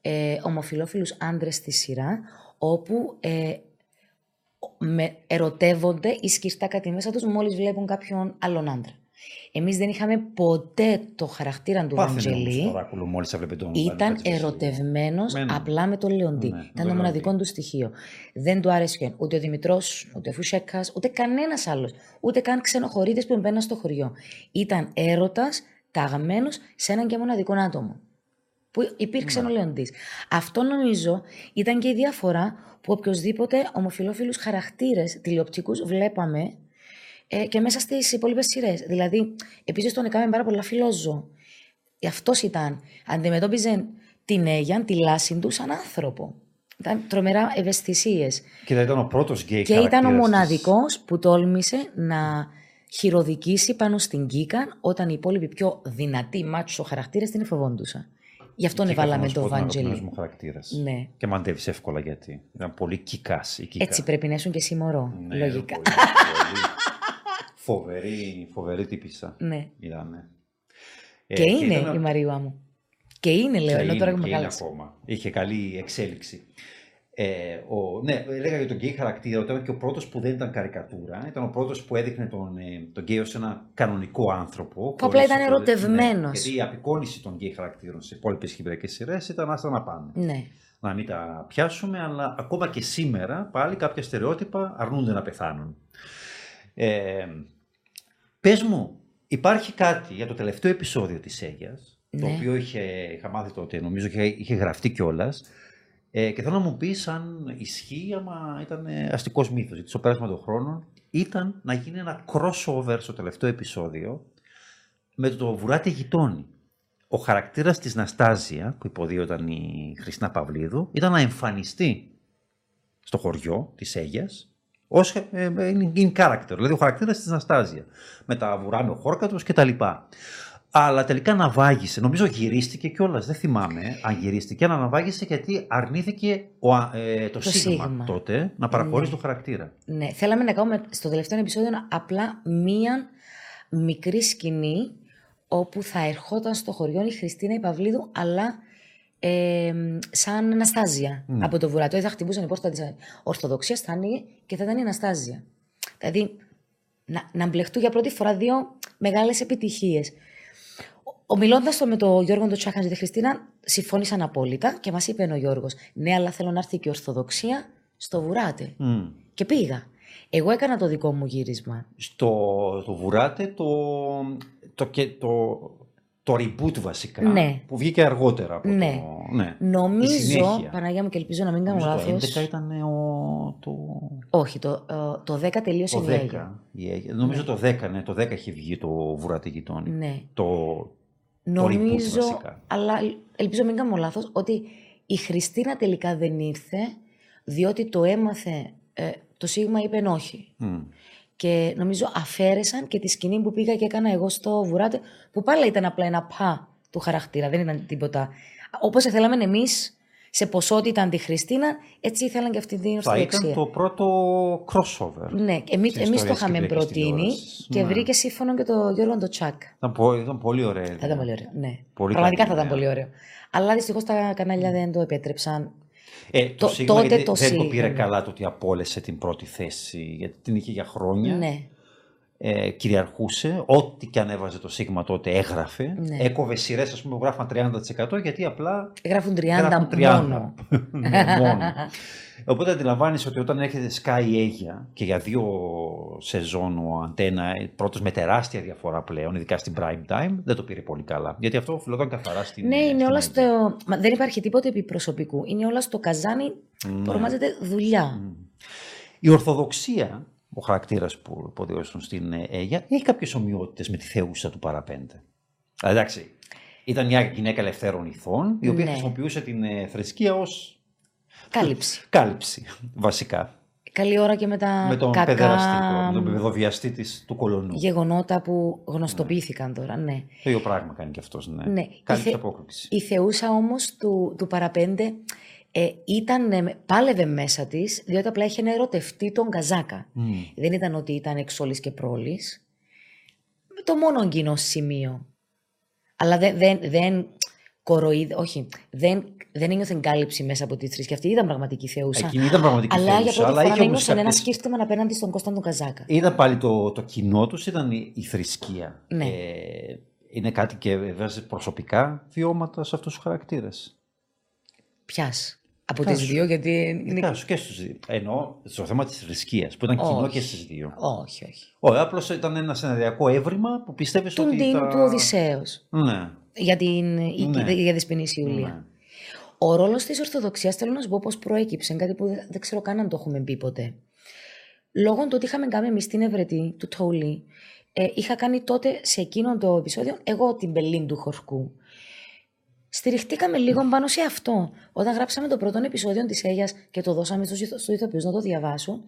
[SPEAKER 2] ε, ομοφιλόφιλους άντρες στη σειρά, όπου ε, με ερωτεύονται ή σκιστά κάτι μέσα τους μόλις βλέπουν κάποιον άλλον άντρα. Εμείς δεν είχαμε ποτέ το χαρακτήρα του Βαντζελή. Ήταν ερωτευμένος απλά με τον Λεοντή. Ναι, Ήταν το μοναδικό του στοιχείο. Δεν του άρεσε ούτε ο Δημητρός, ούτε ο Φουσέκας, ούτε κανένας άλλος. Ούτε καν ξενοχωρίτες που μπαίναν στο χωριό. Ήταν έρωτας ταγμένος σε έναν και μοναδικό άτομο που υπήρξε ναι. ο Λεοντής. Αυτό νομίζω ήταν και η διαφορά που οποιοδήποτε ομοφιλόφιλους χαρακτήρες τηλεοπτικούς βλέπαμε ε, και μέσα στις υπόλοιπες σειρές. Δηλαδή, επίσης τον έκαμε πάρα πολλά φιλόζω. Αυτός ήταν. Αντιμετώπιζε την Αίγιαν, τη λάση τους, σαν άνθρωπο. Ήταν τρομερά ευαισθησίες.
[SPEAKER 1] Και ήταν ο πρώτος γκέι
[SPEAKER 2] Και ήταν ο μοναδικός που τόλμησε να χειροδικήσει πάνω στην Κίκαν όταν οι υπόλοιποι πιο δυνατοί μάτσο χαρακτήρες την εφοβόντουσαν. Γι' αυτό βάλαμε το Βαντζελί.
[SPEAKER 1] μου χαρακτήρα.
[SPEAKER 2] Ναι.
[SPEAKER 1] Και μαντεύεις εύκολα γιατί. Ήταν πολύ kickass η
[SPEAKER 2] Έτσι πρέπει να ήσουν και εσύ μωρό. Ναι, λογικά. Πολύ,
[SPEAKER 1] πολύ. Φοβερή, φοβερή τύπισσα.
[SPEAKER 2] Ναι.
[SPEAKER 1] Ήταν.
[SPEAKER 2] Ε, και είναι η Μαρία μου. Και είναι, λέω, ενώ τώρα έχουμε
[SPEAKER 1] ακόμα. Είχε καλή εξέλιξη. Ε, ο, ναι, έλεγα για τον γκέι χαρακτήρα ότι ήταν και ο πρώτος που δεν ήταν καρικατούρα. Ήταν ο πρώτος που έδειχνε τον, ε, τον γκέι ως ένα κανονικό άνθρωπο.
[SPEAKER 2] Που απλά ήταν ερωτευμένος.
[SPEAKER 1] Ναι, γιατί η απεικόνηση των γκέι χαρακτήρων σε υπόλοιπες κυπριακές σειρές ήταν άστα να πάνε.
[SPEAKER 2] Ναι.
[SPEAKER 1] Να μην τα πιάσουμε, αλλά ακόμα και σήμερα πάλι κάποια στερεότυπα αρνούνται να πεθάνουν. Ε, Πες μου, υπάρχει κάτι για το τελευταίο επεισόδιο της Αίγια, το ναι. οποίο είχε, είχα μάθει τότε, νομίζω είχε, είχε γραφτεί κιόλας, ε, και θέλω να μου πεις αν ισχύει, άμα ήταν αστικός μύθος. Γιατί στο πέρασμα των χρόνων ήταν να γίνει ένα crossover στο τελευταίο επεισόδιο με το Βουράτη Γειτόνι. Ο χαρακτήρας της Ναστάζια, που υποδίωταν η Χριστίνα Παυλίδου, ήταν να εμφανιστεί στο χωριό της Αίγια ως ε, in character, δηλαδή ο χαρακτήρας της Ναστάζια. Με τα βουρά με ο χόρκατος κτλ. Αλλά τελικά ναυάγησε. Νομίζω γυρίστηκε κιόλας. Δεν θυμάμαι αν γυρίστηκε. Αλλά ναυάγησε γιατί αρνήθηκε ο, ε, το,
[SPEAKER 2] Το
[SPEAKER 1] Σίγμα,
[SPEAKER 2] Σίγμα.
[SPEAKER 1] τότε να παραχωρήσει
[SPEAKER 2] Ναι.
[SPEAKER 1] το χαρακτήρα.
[SPEAKER 2] Ναι, θέλαμε να κάνουμε στο τελευταίο επεισόδιο απλά μία μικρή σκηνή όπου θα ερχόταν στο χωριό η Χριστίνα η Παυλίδου, αλλά ε, σαν Αναστάζια
[SPEAKER 1] Ναι.
[SPEAKER 2] από το βουρατό. Θα χτυπούσαν η πόρτα της Ορθοδοξίας, θα άνοιγε και θα ήταν η Αναστάζια. Δηλαδή, να, να μπλεχτούν για πρώτη φορά δύο μεγάλες επιτυχίες. Ομιλώντας το με τον Γιώργο τον Τσάχαν και τη Χριστίνα, συμφώνησαν απόλυτα και μας είπε ο Γιώργος: Ναι, αλλά θέλω να έρθει και η Ορθοδοξία στο βουράτε.
[SPEAKER 1] Μμ.
[SPEAKER 2] Και πήγα. Εγώ έκανα το δικό μου γύρισμα.
[SPEAKER 1] Στο το Βουράτε το, το, και το, το reboot βασικά
[SPEAKER 2] Ναι.
[SPEAKER 1] που βγήκε αργότερα από
[SPEAKER 2] Ναι.
[SPEAKER 1] το... Ναι. Η
[SPEAKER 2] Νομίζω,
[SPEAKER 1] συνέχεια.
[SPEAKER 2] Παναγία μου και ελπίζω να μην κάνω
[SPEAKER 1] Νομίζω
[SPEAKER 2] λάθος.
[SPEAKER 1] Το 11 ήταν ο, το,
[SPEAKER 2] Όχι, το, ε, το 10 τελείωσε
[SPEAKER 1] το
[SPEAKER 2] η
[SPEAKER 1] 10.
[SPEAKER 2] Αίγυπτο.
[SPEAKER 1] η Αίγυπτο. Νομίζω το 10, ναι, το 10 είχε βγει το Βουράτε γειτόνι.
[SPEAKER 2] Ναι.
[SPEAKER 1] Το,
[SPEAKER 2] Νομίζω,
[SPEAKER 1] βασικά.
[SPEAKER 2] αλλά ελπίζω μην κάνω λάθος, ότι η Χριστίνα τελικά δεν ήρθε, διότι το έμαθε, ε, το Σίγμα είπε όχι.
[SPEAKER 1] μ.
[SPEAKER 2] Και νομίζω αφαίρεσαν και τη σκηνή που πήγα και έκανα εγώ στο Βουράτε, που πάλι ήταν απλά ένα πα του χαρακτήρα, δεν ήταν τίποτα. Όπως θέλαμε εμείς σε ποσότητα αντί Χριστίνα, έτσι ήθελαν και αυτή την
[SPEAKER 1] θα
[SPEAKER 2] Ορθοδοξία.
[SPEAKER 1] ήταν το πρώτο crossover.
[SPEAKER 2] Ναι, εμείς,
[SPEAKER 1] στην
[SPEAKER 2] εμείς το
[SPEAKER 1] ιστορία της
[SPEAKER 2] είχαμε
[SPEAKER 1] Κυπριακής
[SPEAKER 2] προτείνει
[SPEAKER 1] τηλεόρασης.
[SPEAKER 2] και
[SPEAKER 1] Ναι.
[SPEAKER 2] βρήκε σύμφωνο και το Γιώργο το Τσάκ.
[SPEAKER 1] Ήταν, πο- ήταν πολύ ωραία.
[SPEAKER 2] Θα ήταν πολύ ωραίο. Ναι.
[SPEAKER 1] Πολύ
[SPEAKER 2] Πραγματικά
[SPEAKER 1] καλή
[SPEAKER 2] θα ήταν
[SPEAKER 1] ιδέα.
[SPEAKER 2] πολύ ωραίο. Αλλά δυστυχώς τα κανάλια δεν το επέτρεψαν.
[SPEAKER 1] Ε, το,
[SPEAKER 2] Το-
[SPEAKER 1] Σίγμα
[SPEAKER 2] τότε
[SPEAKER 1] γιατί
[SPEAKER 2] το
[SPEAKER 1] δεν το
[SPEAKER 2] Σίγμα.
[SPEAKER 1] πήρε καλά το ότι απόλυσε την πρώτη θέση, γιατί την είχε για χρόνια.
[SPEAKER 2] Ναι.
[SPEAKER 1] Ε, κυριαρχούσε. Ό,τι και αν έβαζε το Σίγμα τότε έγραφε.
[SPEAKER 2] Ναι.
[SPEAKER 1] Έκοβε σειρές, ας πούμε, που γράφαν 30% γιατί απλά
[SPEAKER 2] Γράφουν 30
[SPEAKER 1] γράφουν 30.
[SPEAKER 2] μόνο.
[SPEAKER 1] ναι, μόνο. Οπότε αντιλαμβάνεσαι ότι όταν έρχεται Sky Asia και για δύο σεζόν ο Αντένα, πρώτος με τεράστια διαφορά πλέον, ειδικά στην prime time, δεν το πήρε πολύ καλά. Γιατί αυτό οφειλόταν καθαρά στην.
[SPEAKER 2] Ναι, είναι
[SPEAKER 1] στην
[SPEAKER 2] όλα
[SPEAKER 1] Asia.
[SPEAKER 2] στο. Μα δεν υπάρχει τίποτα επί προσωπικού. Είναι όλα στο καζάνι που
[SPEAKER 1] Ναι.
[SPEAKER 2] ονομάζεται δουλειά.
[SPEAKER 1] Η Ορθοδοξία, ο χαρακτήρας που υποδιορίζουν στην ε, Αίγια, έχει κάποιες ομοιότητες με τη θεούσα του παραπέντε. Α, Εντάξει. Ήταν μια γυναίκα ελευθέρων ηθών, η οποία
[SPEAKER 2] Ναι.
[SPEAKER 1] χρησιμοποιούσε την ε, θρησκεία ως
[SPEAKER 2] Κάλυψη.
[SPEAKER 1] κάλυψη, βασικά.
[SPEAKER 2] Καλή ώρα και με τα
[SPEAKER 1] με τον
[SPEAKER 2] κακά
[SPEAKER 1] παιδεραστή, με τον παιδοβιαστή της, του κολονού.
[SPEAKER 2] γεγονότα που γνωστοποιήθηκαν τώρα. Ναι.
[SPEAKER 1] Το ίδιο πράγμα κάνει και αυτός, ναι.
[SPEAKER 2] Ναι.
[SPEAKER 1] Κάλυψε
[SPEAKER 2] Η θε-
[SPEAKER 1] απόκριση.
[SPEAKER 2] Η θεούσα όμως του, του παραπέντε ε, ήταν, ε, πάλευε μέσα της, διότι απλά είχε ερωτευτεί τον Καζάκα.
[SPEAKER 1] Μμ.
[SPEAKER 2] Δεν ήταν ότι ήταν εξόλης και πρόλης. Το μόνο κοινό σημείο. Αλλά δεν, δεν, δεν κοροϊδε, όχι, δεν, δεν ένιωθε κάλυψη μέσα από τη θρησκεία. Αυτή ήταν πραγματική θεούσα.
[SPEAKER 1] Εκείνη ήταν πραγματική
[SPEAKER 2] αλλά για
[SPEAKER 1] θεούσα,
[SPEAKER 2] πρώτη
[SPEAKER 1] αλλά
[SPEAKER 2] φορά
[SPEAKER 1] είχε όμως
[SPEAKER 2] ένιωσαν ένα
[SPEAKER 1] κάποιες-
[SPEAKER 2] σκύφτημα απέναντι στον Κώσταν τον Καζάκα.
[SPEAKER 1] Ήταν πάλι το, το κοινό τους, ήταν η, η θρησκεία.
[SPEAKER 2] Ναι.
[SPEAKER 1] Ε, είναι κάτι και βάζει προσωπικά βιώματα σε αυτούς τους χαρακτήρες.
[SPEAKER 2] Πιάς. Από
[SPEAKER 1] Δικά
[SPEAKER 2] τις
[SPEAKER 1] σου.
[SPEAKER 2] δύο, γιατί είναι...
[SPEAKER 1] Δικά σου και στους δύο. Εννοώ στο θέμα της θρησκείας, που ήταν κοινό
[SPEAKER 2] Όχι.
[SPEAKER 1] και στις δύο.
[SPEAKER 2] Όχι, όχι.
[SPEAKER 1] Όχι, απλώς ήταν ένα σεναριακό έβριμα που πιστεύεις
[SPEAKER 2] Του
[SPEAKER 1] ότι
[SPEAKER 2] Ντίνου
[SPEAKER 1] θα...
[SPEAKER 2] του Οδυσσέως.
[SPEAKER 1] Ναι.
[SPEAKER 2] Για την
[SPEAKER 1] Ναι.
[SPEAKER 2] για τη Σπινής Ιουλία.
[SPEAKER 1] ναι.
[SPEAKER 2] Ο ρόλος της Ορθοδοξίας θέλω να σου πω πώς προέκυψε, κάτι που δεν δεν ξέρω καν αν το έχουμε πει ποτέ. Λόγω του ότι είχαμε κάνει εμείς την Ευρετή του Τόλι, ε, είχα κάνει τότε σε εκείνο το επεισόδιο εγώ την Μπελίν του Χορκού. Στηριχτήκαμε λίγο πάνω σε αυτό. Όταν γράψαμε το πρώτο επεισόδιο της Αίγια και το δώσαμε στους ηθο- στους ηθοποιούς να το διαβάσουν,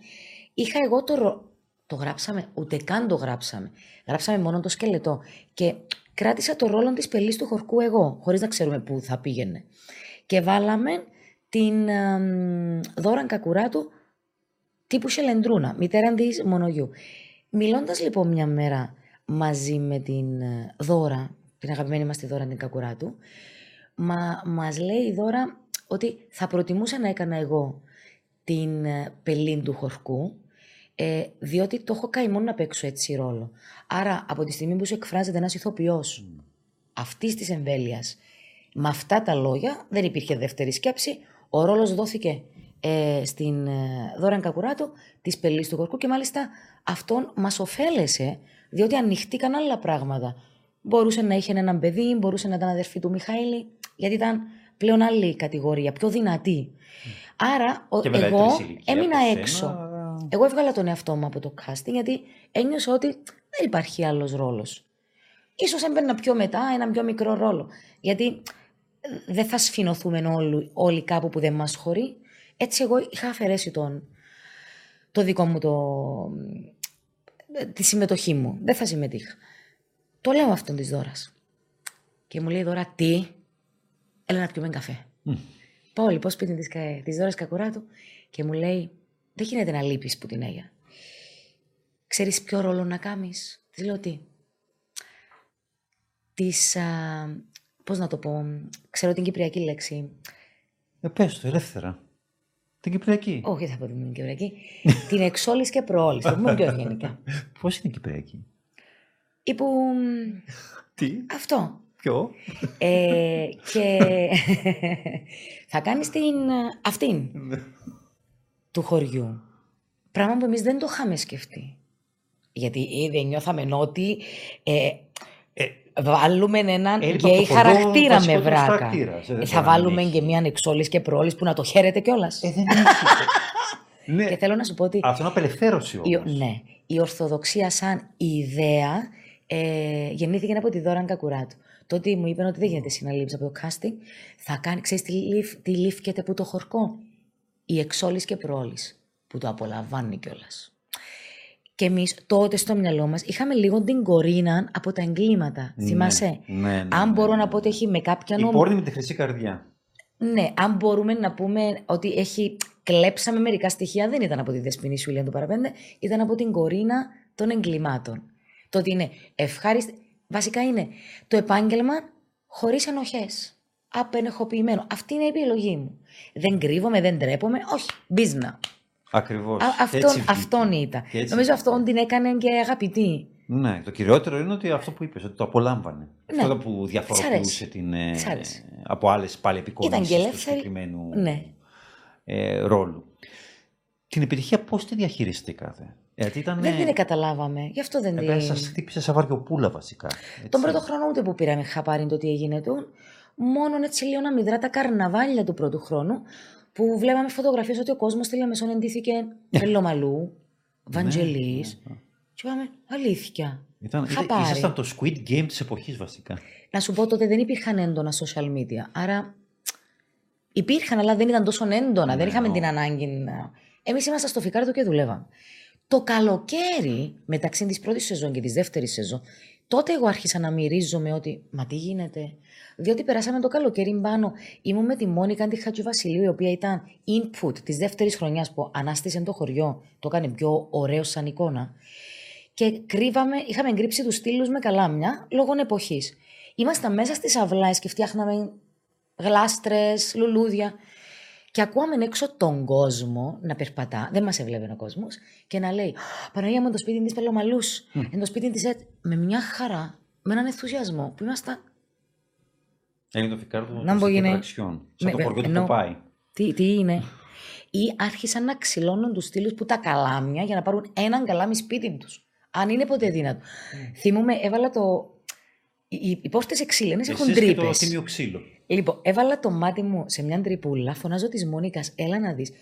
[SPEAKER 2] είχα εγώ το. ρο- Το γράψαμε, ούτε καν το γράψαμε. Γράψαμε μόνο το σκελετό. Και κράτησα το ρόλο της πελής του χορκού εγώ, χωρίς να ξέρουμε πού θα πήγαινε. Και βάλαμε την εμ, Δώραν Κακουράτου τύπου Σελεντρούνα, μητέρα της Μονογιού. Μιλώντας λοιπόν μια μέρα μαζί με την ε, Δώρα, την αγαπημένη μας τη Δώρα την Κακουράτου, μα, μας λέει η Δώρα ότι θα προτιμούσα να έκανα εγώ την ε, πελήν του χορκού, ε, διότι το έχω καημό να παίξω έτσι ρόλο. Άρα από τη στιγμή που σου εκφράζεται ένας ηθοποιός αυτής της εμβέλειας, με αυτά τα λόγια δεν υπήρχε δεύτερη σκέψη, ο ρόλος δόθηκε ε, στην ε, Δώραν Κακουράτου της πελής του χορκού και μάλιστα αυτόν μας ωφέλεσε, διότι ανοιχτήκαν άλλα πράγματα. Μπορούσε να είχε έναν παιδί, μπορούσε να ήταν αδερφή του Μιχαήλη, γιατί ήταν πλέον άλλη κατηγορία, πιο δυνατή. Άρα ο-
[SPEAKER 1] Και
[SPEAKER 2] εγώ
[SPEAKER 1] μεγαλύτερης ηλικία
[SPEAKER 2] έμεινα
[SPEAKER 1] από σένα,
[SPEAKER 2] έξω.
[SPEAKER 1] αλλά-
[SPEAKER 2] Εγώ έβγαλα τον εαυτό μου από το casting γιατί ένιωσα ότι δεν υπάρχει άλλος ρόλος. Ίσως έμπαιρνα πιο μετά έναν πιο μικρό ρόλο. Γιατί ε, δεν θα σφινωθούμε όλοι, όλοι κάπου που δεν μας χωρεί. Έτσι εγώ είχα αφαιρέσει τον, το δικό μου το, ε, τη συμμετοχή μου. Δεν θα συμμετείχα. Το λέω αυτόν της δώρας. Και μου λέει τώρα τι, έλα να πιούμε καφέ. Πάω λοιπόν σπίτι της, κα- της Δώρας Κακουράτου και μου λέει δεν γίνεται να λείπεις που την έγια. Ξέρεις ποιο ρόλο να κάνεις. Της λέω τι. Της, α, πώς να το πω, ξέρω την κυπριακή λέξη.
[SPEAKER 1] Ε, πες το, ελεύθερα. Την Κυπριακή.
[SPEAKER 2] Όχι, δεν θα πω την κυπριακή. την εξόλης και προόλης. Το πούμε πιο ευγενικά.
[SPEAKER 1] Πώς είναι η Κυπριακή;
[SPEAKER 2] Ή που...
[SPEAKER 1] Τι,
[SPEAKER 2] Αυτό.
[SPEAKER 1] Ποιο;
[SPEAKER 2] Ε, και θα κάνεις την ε, αυτήν του χωριού. Πράγμα που εμείς δεν το είχαμε σκεφτεί. Γιατί ήδη νιώθαμε ότι ε,
[SPEAKER 1] Ε,
[SPEAKER 2] βάλουμε έναν
[SPEAKER 1] Έλειπε
[SPEAKER 2] γκέι
[SPEAKER 1] από το χωριό
[SPEAKER 2] χαρακτήρα με
[SPEAKER 1] βασικότερος
[SPEAKER 2] βράκα.
[SPEAKER 1] χαρακτήρας. Ε, δεν
[SPEAKER 2] Ε,
[SPEAKER 1] μπορεί
[SPEAKER 2] θα
[SPEAKER 1] να
[SPEAKER 2] βάλουμε
[SPEAKER 1] μην
[SPEAKER 2] και μία εξόλης και προόλης που να το χαίρεται κιόλας.
[SPEAKER 1] ε, δεν έχει. ναι,
[SPEAKER 2] Και θέλω να σου πω ότι
[SPEAKER 1] αυτό είναι απελευθέρωση
[SPEAKER 2] η,
[SPEAKER 1] όμως.
[SPEAKER 2] ναι, η Ορθοδοξία σαν ιδέα ε, γεννήθηκε από τη Δώρα Κακουράτου. Τότε μου είπαν ότι δεν γίνεται συναλήψη από το casting. Θα κάνει, ξέρεις τι, λήφ, τι λήφκεται που το χορκό. Η εξόλης και προόλης που το απολαμβάνει κιόλας. Και εμείς τότε στο μυαλό μας είχαμε λίγο την κορίνα από τα εγκλήματα.
[SPEAKER 1] Ναι,
[SPEAKER 2] Θυμάσαι;
[SPEAKER 1] ναι, ναι,
[SPEAKER 2] Αν
[SPEAKER 1] ναι,
[SPEAKER 2] μπορώ
[SPEAKER 1] ναι,
[SPEAKER 2] να
[SPEAKER 1] ναι.
[SPEAKER 2] πω ότι έχει με κάποια
[SPEAKER 1] Η
[SPEAKER 2] νόμο...
[SPEAKER 1] πόρνη με τη χρυσή καρδιά.
[SPEAKER 2] Ναι, αν μπορούμε να πούμε ότι έχει κλέψαμε μερικά στοιχεία, δεν ήταν από τη Δεσποινή Σουήλια του Παραπέντε, ήταν από την κορίνα των εγκλημάτων. Το ότι είναι ευχάριστη. Βασικά είναι το επάγγελμα χωρίς ενοχές. Απενεχοποιημένο. Αυτή είναι η επιλογή μου. Δεν κρύβομαι, δεν τρέπομαι. Όχι, μπίζνα.
[SPEAKER 1] Ακριβώς.
[SPEAKER 2] Α,
[SPEAKER 1] Έτσι
[SPEAKER 2] αυτόν,
[SPEAKER 1] βγήκε.
[SPEAKER 2] αυτόν ήταν.
[SPEAKER 1] Και έτσι
[SPEAKER 2] Νομίζω
[SPEAKER 1] βγήκε.
[SPEAKER 2] αυτόν την έκανε και αγαπητή.
[SPEAKER 1] Ναι, το κυριότερο είναι ότι αυτό που είπες, ότι το απολάμβανε.
[SPEAKER 2] Ναι.
[SPEAKER 1] Αυτό που
[SPEAKER 2] Της
[SPEAKER 1] διαφοροποιούσε
[SPEAKER 2] αρέσει.
[SPEAKER 1] την, ε,
[SPEAKER 2] Της αρέσει.
[SPEAKER 1] από άλλες πάλι επικονίσεις
[SPEAKER 2] Ήταν και
[SPEAKER 1] του
[SPEAKER 2] ελεύθερη.
[SPEAKER 1] συγκεκριμένου
[SPEAKER 2] Ναι.
[SPEAKER 1] ε, ρόλου. Την επιτυχία πώς τη διαχειριστήκατε; Γιατί ήταν...
[SPEAKER 2] Δεν την καταλάβαμε. Γι' αυτό δεν
[SPEAKER 1] Ε,
[SPEAKER 2] την.
[SPEAKER 1] σας χτύπησε σαν βαριοπούλα βασικά. έτσι.
[SPEAKER 2] Τον πρώτο χρόνο ούτε που πήραμε χαπάρι το τι έγινε του. Μόνο έτσι λίγο να μηδρά τα καρναβάλια του πρώτου χρόνου που βλέπαμε φωτογραφίες ότι ο κόσμος στη Λεμεσόν εντύθηκε Πελομαλού, Βαντζελής.
[SPEAKER 1] Ναι, ναι.
[SPEAKER 2] Και είπαμε, αλήθεια.
[SPEAKER 1] Ήταν, ήταν,
[SPEAKER 2] Χαπάρι.
[SPEAKER 1] ήσασταν το Squid Game της εποχής βασικά.
[SPEAKER 2] Να σου πω τότε δεν υπήρχαν έντονα social media. Άρα υπήρχαν, αλλά δεν ήταν τόσο έντονα. δεν
[SPEAKER 1] Ναι,
[SPEAKER 2] είχαμε
[SPEAKER 1] ο.
[SPEAKER 2] την ανάγκη να. Εμείς ήμασταν στο φικάρτο και δουλεύαμε. Το καλοκαίρι, μεταξύ της πρώτης σεζόν και της δεύτερης σεζόν, τότε εγώ άρχισα να μυρίζομαι ότι Μα τι γίνεται. Διότι περάσαμε το καλοκαίρι πάνω. Ήμουν με τη Μόνικα τη Χατζηβασιλείου, η οποία ήταν input της δεύτερης χρονιάς που ανάστησε το χωριό. Το έκανε πιο ωραίο σαν εικόνα. Και κρύβαμε, είχαμε εγκρύψει τους στήλους με καλάμια λόγω εποχής. Ήμασταν μέσα στις αυλάε και φτιάχναμε γλάστρες, λουλούδια. Και ακούαμε έξω τον κόσμο να περπατά, δεν μας έβλεπε ο κόσμος, και να λέει: Παναγία μου, το σπίτι της Πελομαλού, είναι το σπίτι της ΕΤ. Με μια χαρά, με έναν ενθουσιασμό που ήμασταν.
[SPEAKER 1] Έγινε το φικάρτο
[SPEAKER 2] Να
[SPEAKER 1] να
[SPEAKER 2] μπω γίνει-
[SPEAKER 1] Σαν
[SPEAKER 2] με-
[SPEAKER 1] το χωριό του
[SPEAKER 2] εννοώ-
[SPEAKER 1] Ποπάη.
[SPEAKER 2] Τι, τι είναι; Ή άρχισαν να ξυλώνουν τους στήλους που τα καλάμια για να πάρουν έναν καλάμι σπίτι τους. Αν είναι ποτέ δύνατο. Θυμούμαι, έβαλα το. Οι, οι, οι πόρτε εξήλαινε έχουν
[SPEAKER 1] Εσείς και
[SPEAKER 2] τρύπες.
[SPEAKER 1] το τίμιο ξύλο.
[SPEAKER 2] Λοιπόν, έβαλα το μάτι μου σε μια τρυπούλα, φωνάζω της Μόνικας, έλα να δεις.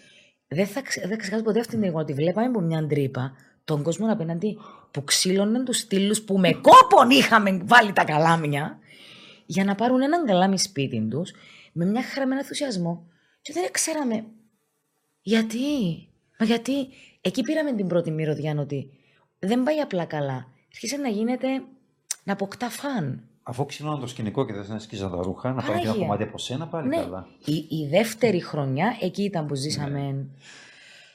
[SPEAKER 2] Δεν θα, ξε- δεν θα ξεχάσω ποτέ αυτήν την εικόνα. Τη βλέπαμε από μια τρύπα, τον κόσμο απέναντι που ξύλωναν τους στήλους που με κόπον είχαμε βάλει τα καλάμια για να πάρουν έναν καλάμι σπίτι τους με μια χαρά με ένα ενθουσιασμό. Και δεν ξέραμε γιατί. Μα γιατί εκεί πήραμε την πρώτη μυρωδιά ότι δεν πάει απλά καλά. Αρχίσε να γίνεται να αποκτά φαν.
[SPEAKER 1] Αφού ξυνώναν το σκηνικό και δεν να σκίζαν τα ρούχα, να πάρουν και ένα
[SPEAKER 2] Παναγία.
[SPEAKER 1] κομμάτι από σένα, πάλι
[SPEAKER 2] Ναι,
[SPEAKER 1] καλά.
[SPEAKER 2] η, η δεύτερη χρονιά εκεί ήταν που ζήσαμε.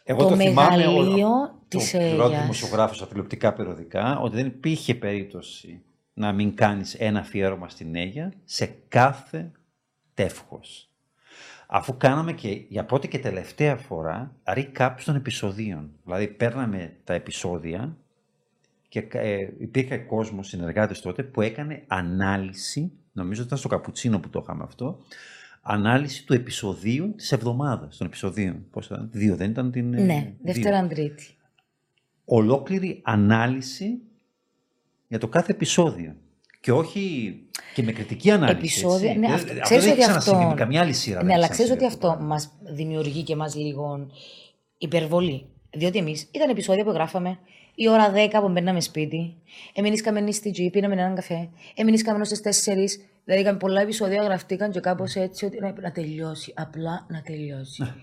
[SPEAKER 1] Εγώ
[SPEAKER 2] Το
[SPEAKER 1] το, θυμάμαι
[SPEAKER 2] μεγαλείο
[SPEAKER 1] ο-
[SPEAKER 2] της
[SPEAKER 1] το πρώτο
[SPEAKER 2] Αίγιας.
[SPEAKER 1] δημοσιογράφος στα τηλεοπτικά περιοδικά ότι δεν υπήρχε περίπτωση να μην κάνεις ένα αφιέρωμα στην Αίγια σε κάθε τεύχος. Αφού κάναμε και για πρώτη και τελευταία φορά recap των επεισοδίων. Δηλαδή παίρναμε τα επεισόδια και ε, υπήρχε κόσμος, συνεργάτες τότε, που έκανε ανάλυση, νομίζω ότι ήταν στο Καπουτσίνο που το είχαμε αυτό, ανάλυση του επεισοδίου της εβδομάδας, των επεισοδίων. Πώς ήταν, δύο δεν ήταν την... ε,
[SPEAKER 2] ναι,
[SPEAKER 1] δύο.
[SPEAKER 2] Δευτέρα Τρίτη.
[SPEAKER 1] Ολόκληρη ανάλυση για το κάθε επεισόδιο. Και όχι και με κριτική ανάλυση.
[SPEAKER 2] Επεισόδια.
[SPEAKER 1] έτσι.
[SPEAKER 2] Ναι,
[SPEAKER 1] Δεν-
[SPEAKER 2] αυτό,
[SPEAKER 1] αυτό
[SPEAKER 2] ξέρεις
[SPEAKER 1] δεν
[SPEAKER 2] ότι
[SPEAKER 1] έχει
[SPEAKER 2] αυτό.
[SPEAKER 1] ξανασυμβεί με καμιά άλλη σειρά. δεν
[SPEAKER 2] Ναι,
[SPEAKER 1] έχει
[SPEAKER 2] αλλά ξέρεις ότι
[SPEAKER 1] ξανασυμβεί
[SPEAKER 2] αυτό
[SPEAKER 1] αυτό.
[SPEAKER 2] μας δημιουργεί και μας λίγο υπερβολή. Διότι εμείς ήταν επεισόδια που γράφαμε η ώρα 10 που μπαίναμε σπίτι, εμείς καμένοι στη τζι, πίναμε έναν καφέ, εμείς καμένοι στι 4, Δηλαδή, είχαμε πολλά επεισόδια γραφτήκαν και κάπως έτσι ότι να, να τελειώσει. Απλά να τελειώσει.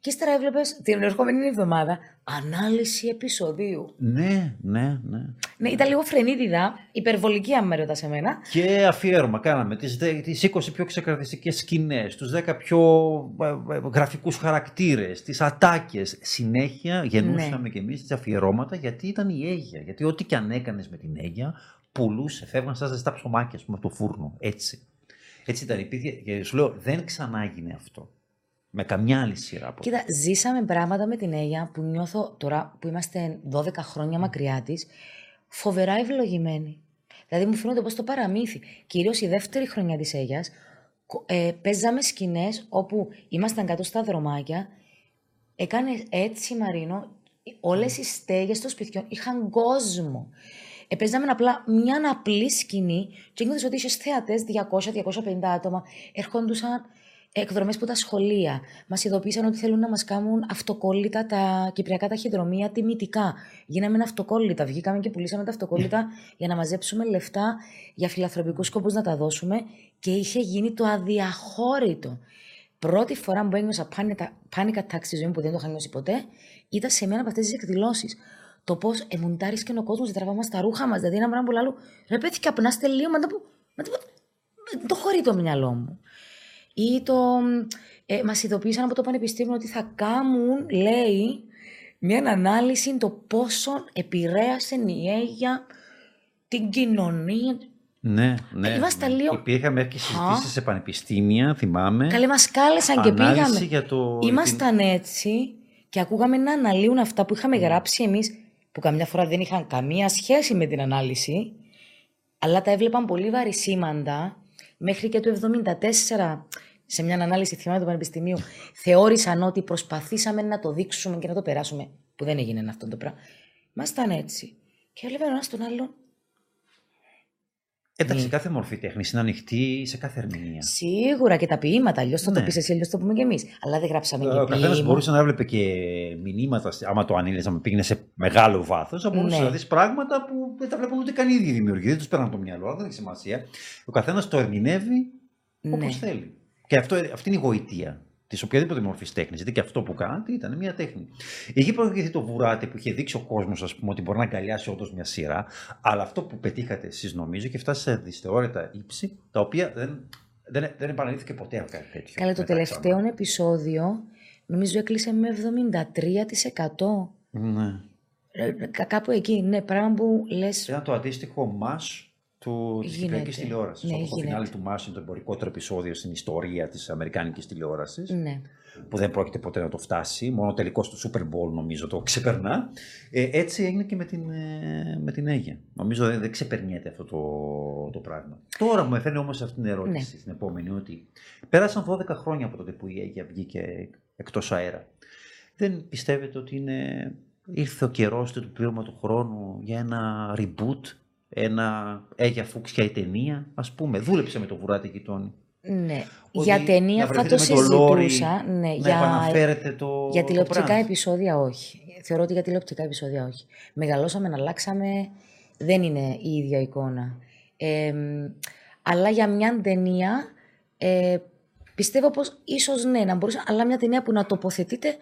[SPEAKER 2] και ύστερα έβλεπες την ερχόμενη εβδομάδα ανάλυση επεισοδίου.
[SPEAKER 1] Ναι, ναι, ναι.
[SPEAKER 2] Ναι, ήταν λίγο φρενίτιδα, υπερβολική αν με ρωτάς εμένα.
[SPEAKER 1] Και αφιέρωμα κάναμε τις, δε- τις 20 πιο ξεκαρδιστικές σκηνές, τους 10 πιο ε, ε, γραφικούς χαρακτήρες, τις ατάκες. Συνέχεια γεννούσαμε
[SPEAKER 2] Ναι.
[SPEAKER 1] κι εμείς τις αφιερώματα γιατί ήταν η Αίγια. Γιατί ό,τι και αν έκανες με την Αίγια, πουλούσε, φεύγαν σαν ζεστά ψωμάκια, ας πούμε, από το φούρνο. Έτσι. Έτσι ήταν. Υπήρχε, και σου λέω, δεν ξανά έγινε αυτό. Με καμιά άλλη σειρά από
[SPEAKER 2] Κοίτα, ζήσαμε πράγματα με την Αίγια που νιώθω τώρα που είμαστε 12 χρόνια μακριά της, φοβερά ευλογημένοι. Δηλαδή μου φαίνονται όπως το παραμύθι. Κυρίως η δεύτερη χρονιά της Αίγια, ε, παίζαμε σκηνές όπου ήμασταν κάτω στα δρομάκια. Έκανε έτσι, Μαρίνο, όλες οι στέγες των σπιτιών είχαν κόσμο. Ε, παίζαμε απλά μια απλή σκηνή και νιώθεις ότι είσαι θεατές 200-250 άτομα. Ερχόντουσαν εκδρομές που τα σχολεία. Μας ειδοποίησαν ότι θέλουν να μας κάνουν αυτοκόλλητα τα κυπριακά ταχυδρομεία τιμητικά. Γίναμε αυτοκόλλητα. Βγήκαμε και πουλήσαμε τα αυτοκόλλητα για να μαζέψουμε λεφτά για φιλανθρωπικούς σκοπούς να τα δώσουμε και είχε γίνει το αδιαχώρητο. Πρώτη φορά που ένιωσα πάνικα τάξη στη ζωή μου που δεν το είχα νιώσει ποτέ, ήταν σε μένα από αυτές τις εκδηλώσεις. Το πώς εμουντάρεις και ο κόσμος, τραβάμε στα ρούχα μας. Δηλαδή, ένα πράγμα που λέω, ρε πέτυχε καπνάστε λίγο, μα το, μα το, το χωρεί το μυαλό μου ή το, ε, μας ειδοποίησαν από το Πανεπιστήμιο ότι θα κάνουν, λέει, μια ανάλυση το πόσο επηρέασε η Αίγια την κοινωνία.
[SPEAKER 1] Ναι, ναι.
[SPEAKER 2] Ήμασταν
[SPEAKER 1] ναι.
[SPEAKER 2] λίγο-
[SPEAKER 1] Υπήρχαμε και συζητήσεις σε πανεπιστήμια, θυμάμαι.
[SPEAKER 2] Καλέ μας κάλεσαν και
[SPEAKER 1] Ανάλυση
[SPEAKER 2] πήγαμε.
[SPEAKER 1] για το-
[SPEAKER 2] Ήμασταν έτσι και ακούγαμε να αναλύουν αυτά που είχαμε γράψει εμείς, που καμιά φορά δεν είχαν καμία σχέση με την ανάλυση, αλλά τα έβλεπαν πολύ βαρισίμαντα, μέχρι και το 74, σε μια ανάλυση θυμάμαι του Πανεπιστημίου, θεώρησαν ότι προσπαθήσαμε να το δείξουμε και να το περάσουμε, που δεν έγινε αυτό το πράγμα. Ήμασταν έτσι. Και έβλεπαν ένας τον άλλον.
[SPEAKER 1] Εντάξει, κάθε μορφή τέχνης είναι ανοιχτή σε κάθε ερμηνεία.
[SPEAKER 2] Σίγουρα και τα ποίηματα, αλλιώς θα
[SPEAKER 1] Ναι.
[SPEAKER 2] το πεις εσύ, αλλιώς το πούμε κι εμείς. Αλλά δεν γράψαμε
[SPEAKER 1] Ο
[SPEAKER 2] και
[SPEAKER 1] καθένα
[SPEAKER 2] ποίημα.
[SPEAKER 1] μπορούσε να έβλεπε και μηνύματα, άμα το ανήλυε, άμα πήγαινε σε μεγάλο βάθος, θα μπορούσε
[SPEAKER 2] Ναι.
[SPEAKER 1] να δεις πράγματα που δεν τα βλέπουν ούτε καν οι ίδιοι δημιουργοί. Δεν τους πέραν από το μυαλό, αλλά δεν έχει σημασία. Ο καθένας το ερμηνεύει όπως
[SPEAKER 2] Ναι.
[SPEAKER 1] θέλει. Και αυτό, αυτή είναι η γοητεία της οποιαδήποτε μορφής τέχνης. Γιατί και αυτό που κάνατε ήταν μια τέχνη. Εκεί προηγηθεί το βουράτε που είχε δείξει ο κόσμος, ας πούμε, ότι μπορεί να αγκαλιάσει όντως μια σειρά. Αλλά αυτό που πετύχατε εσείς, νομίζω, και φτάσει σε δυσθεώρητα ύψη, τα οποία δεν, δεν, δεν επαναλήφθηκε ποτέ αυτό κάτι τέτοιο.
[SPEAKER 2] Καλά, το
[SPEAKER 1] μετά
[SPEAKER 2] τελευταίο
[SPEAKER 1] ξανά.
[SPEAKER 2] επεισόδιο νομίζω έκλεισε με 73%.
[SPEAKER 1] Ναι.
[SPEAKER 2] Ε, κα- Κάπου εκεί, ναι, πράγμα που λες...
[SPEAKER 1] Ήταν το αντίστοιχο μας του της
[SPEAKER 2] Γίνεται.
[SPEAKER 1] Κυπριακή τηλεόρασης.
[SPEAKER 2] Ναι,
[SPEAKER 1] το
[SPEAKER 2] γίνεται.
[SPEAKER 1] φινάλι του Μάς είναι το εμπορικότερο επεισόδιο στην ιστορία της Αμερικάνικης τηλεόρασης.
[SPEAKER 2] Ναι.
[SPEAKER 1] Που δεν πρόκειται ποτέ να το φτάσει. Μόνο τελικός του Super Bowl νομίζω το ξεπερνά. Ε, έτσι έγινε και με την, ε, με την Αίγια. Νομίζω δεν, δεν ξεπερνιέται αυτό το, το πράγμα. Τώρα μου έφερνε όμως αυτή την ερώτηση
[SPEAKER 2] Ναι.
[SPEAKER 1] στην επόμενη ότι πέρασαν 12 χρόνια από τότε που η Αίγια βγήκε εκτός αέρα. Δεν πιστεύετε ότι είναι, ήρθε ο καιρός του πλήρωμα του χρόνου για ένα reboot, ένα Αίγια Φούξια η ταινία, ας πούμε. Δούλεψε με το βουράτι γειτόνι.
[SPEAKER 2] Ναι.
[SPEAKER 1] Ότι
[SPEAKER 2] για ταινία
[SPEAKER 1] να
[SPEAKER 2] θα
[SPEAKER 1] βρεθείτε
[SPEAKER 2] το
[SPEAKER 1] με το Λόρι,
[SPEAKER 2] συζητούσα. ναι,
[SPEAKER 1] να
[SPEAKER 2] για,
[SPEAKER 1] επαναφέρετε το.
[SPEAKER 2] για
[SPEAKER 1] το
[SPEAKER 2] τηλεοπτικά
[SPEAKER 1] brand.
[SPEAKER 2] επεισόδια όχι. Θεωρώ ότι για τηλεοπτικά επεισόδια όχι. Μεγαλώσαμε, αλλάξαμε, δεν είναι η ίδια εικόνα. Ε, αλλά για μια ταινία ε, πιστεύω πως ίσως ναι, να μπορούσε, αλλά μια ταινία που να τοποθετείται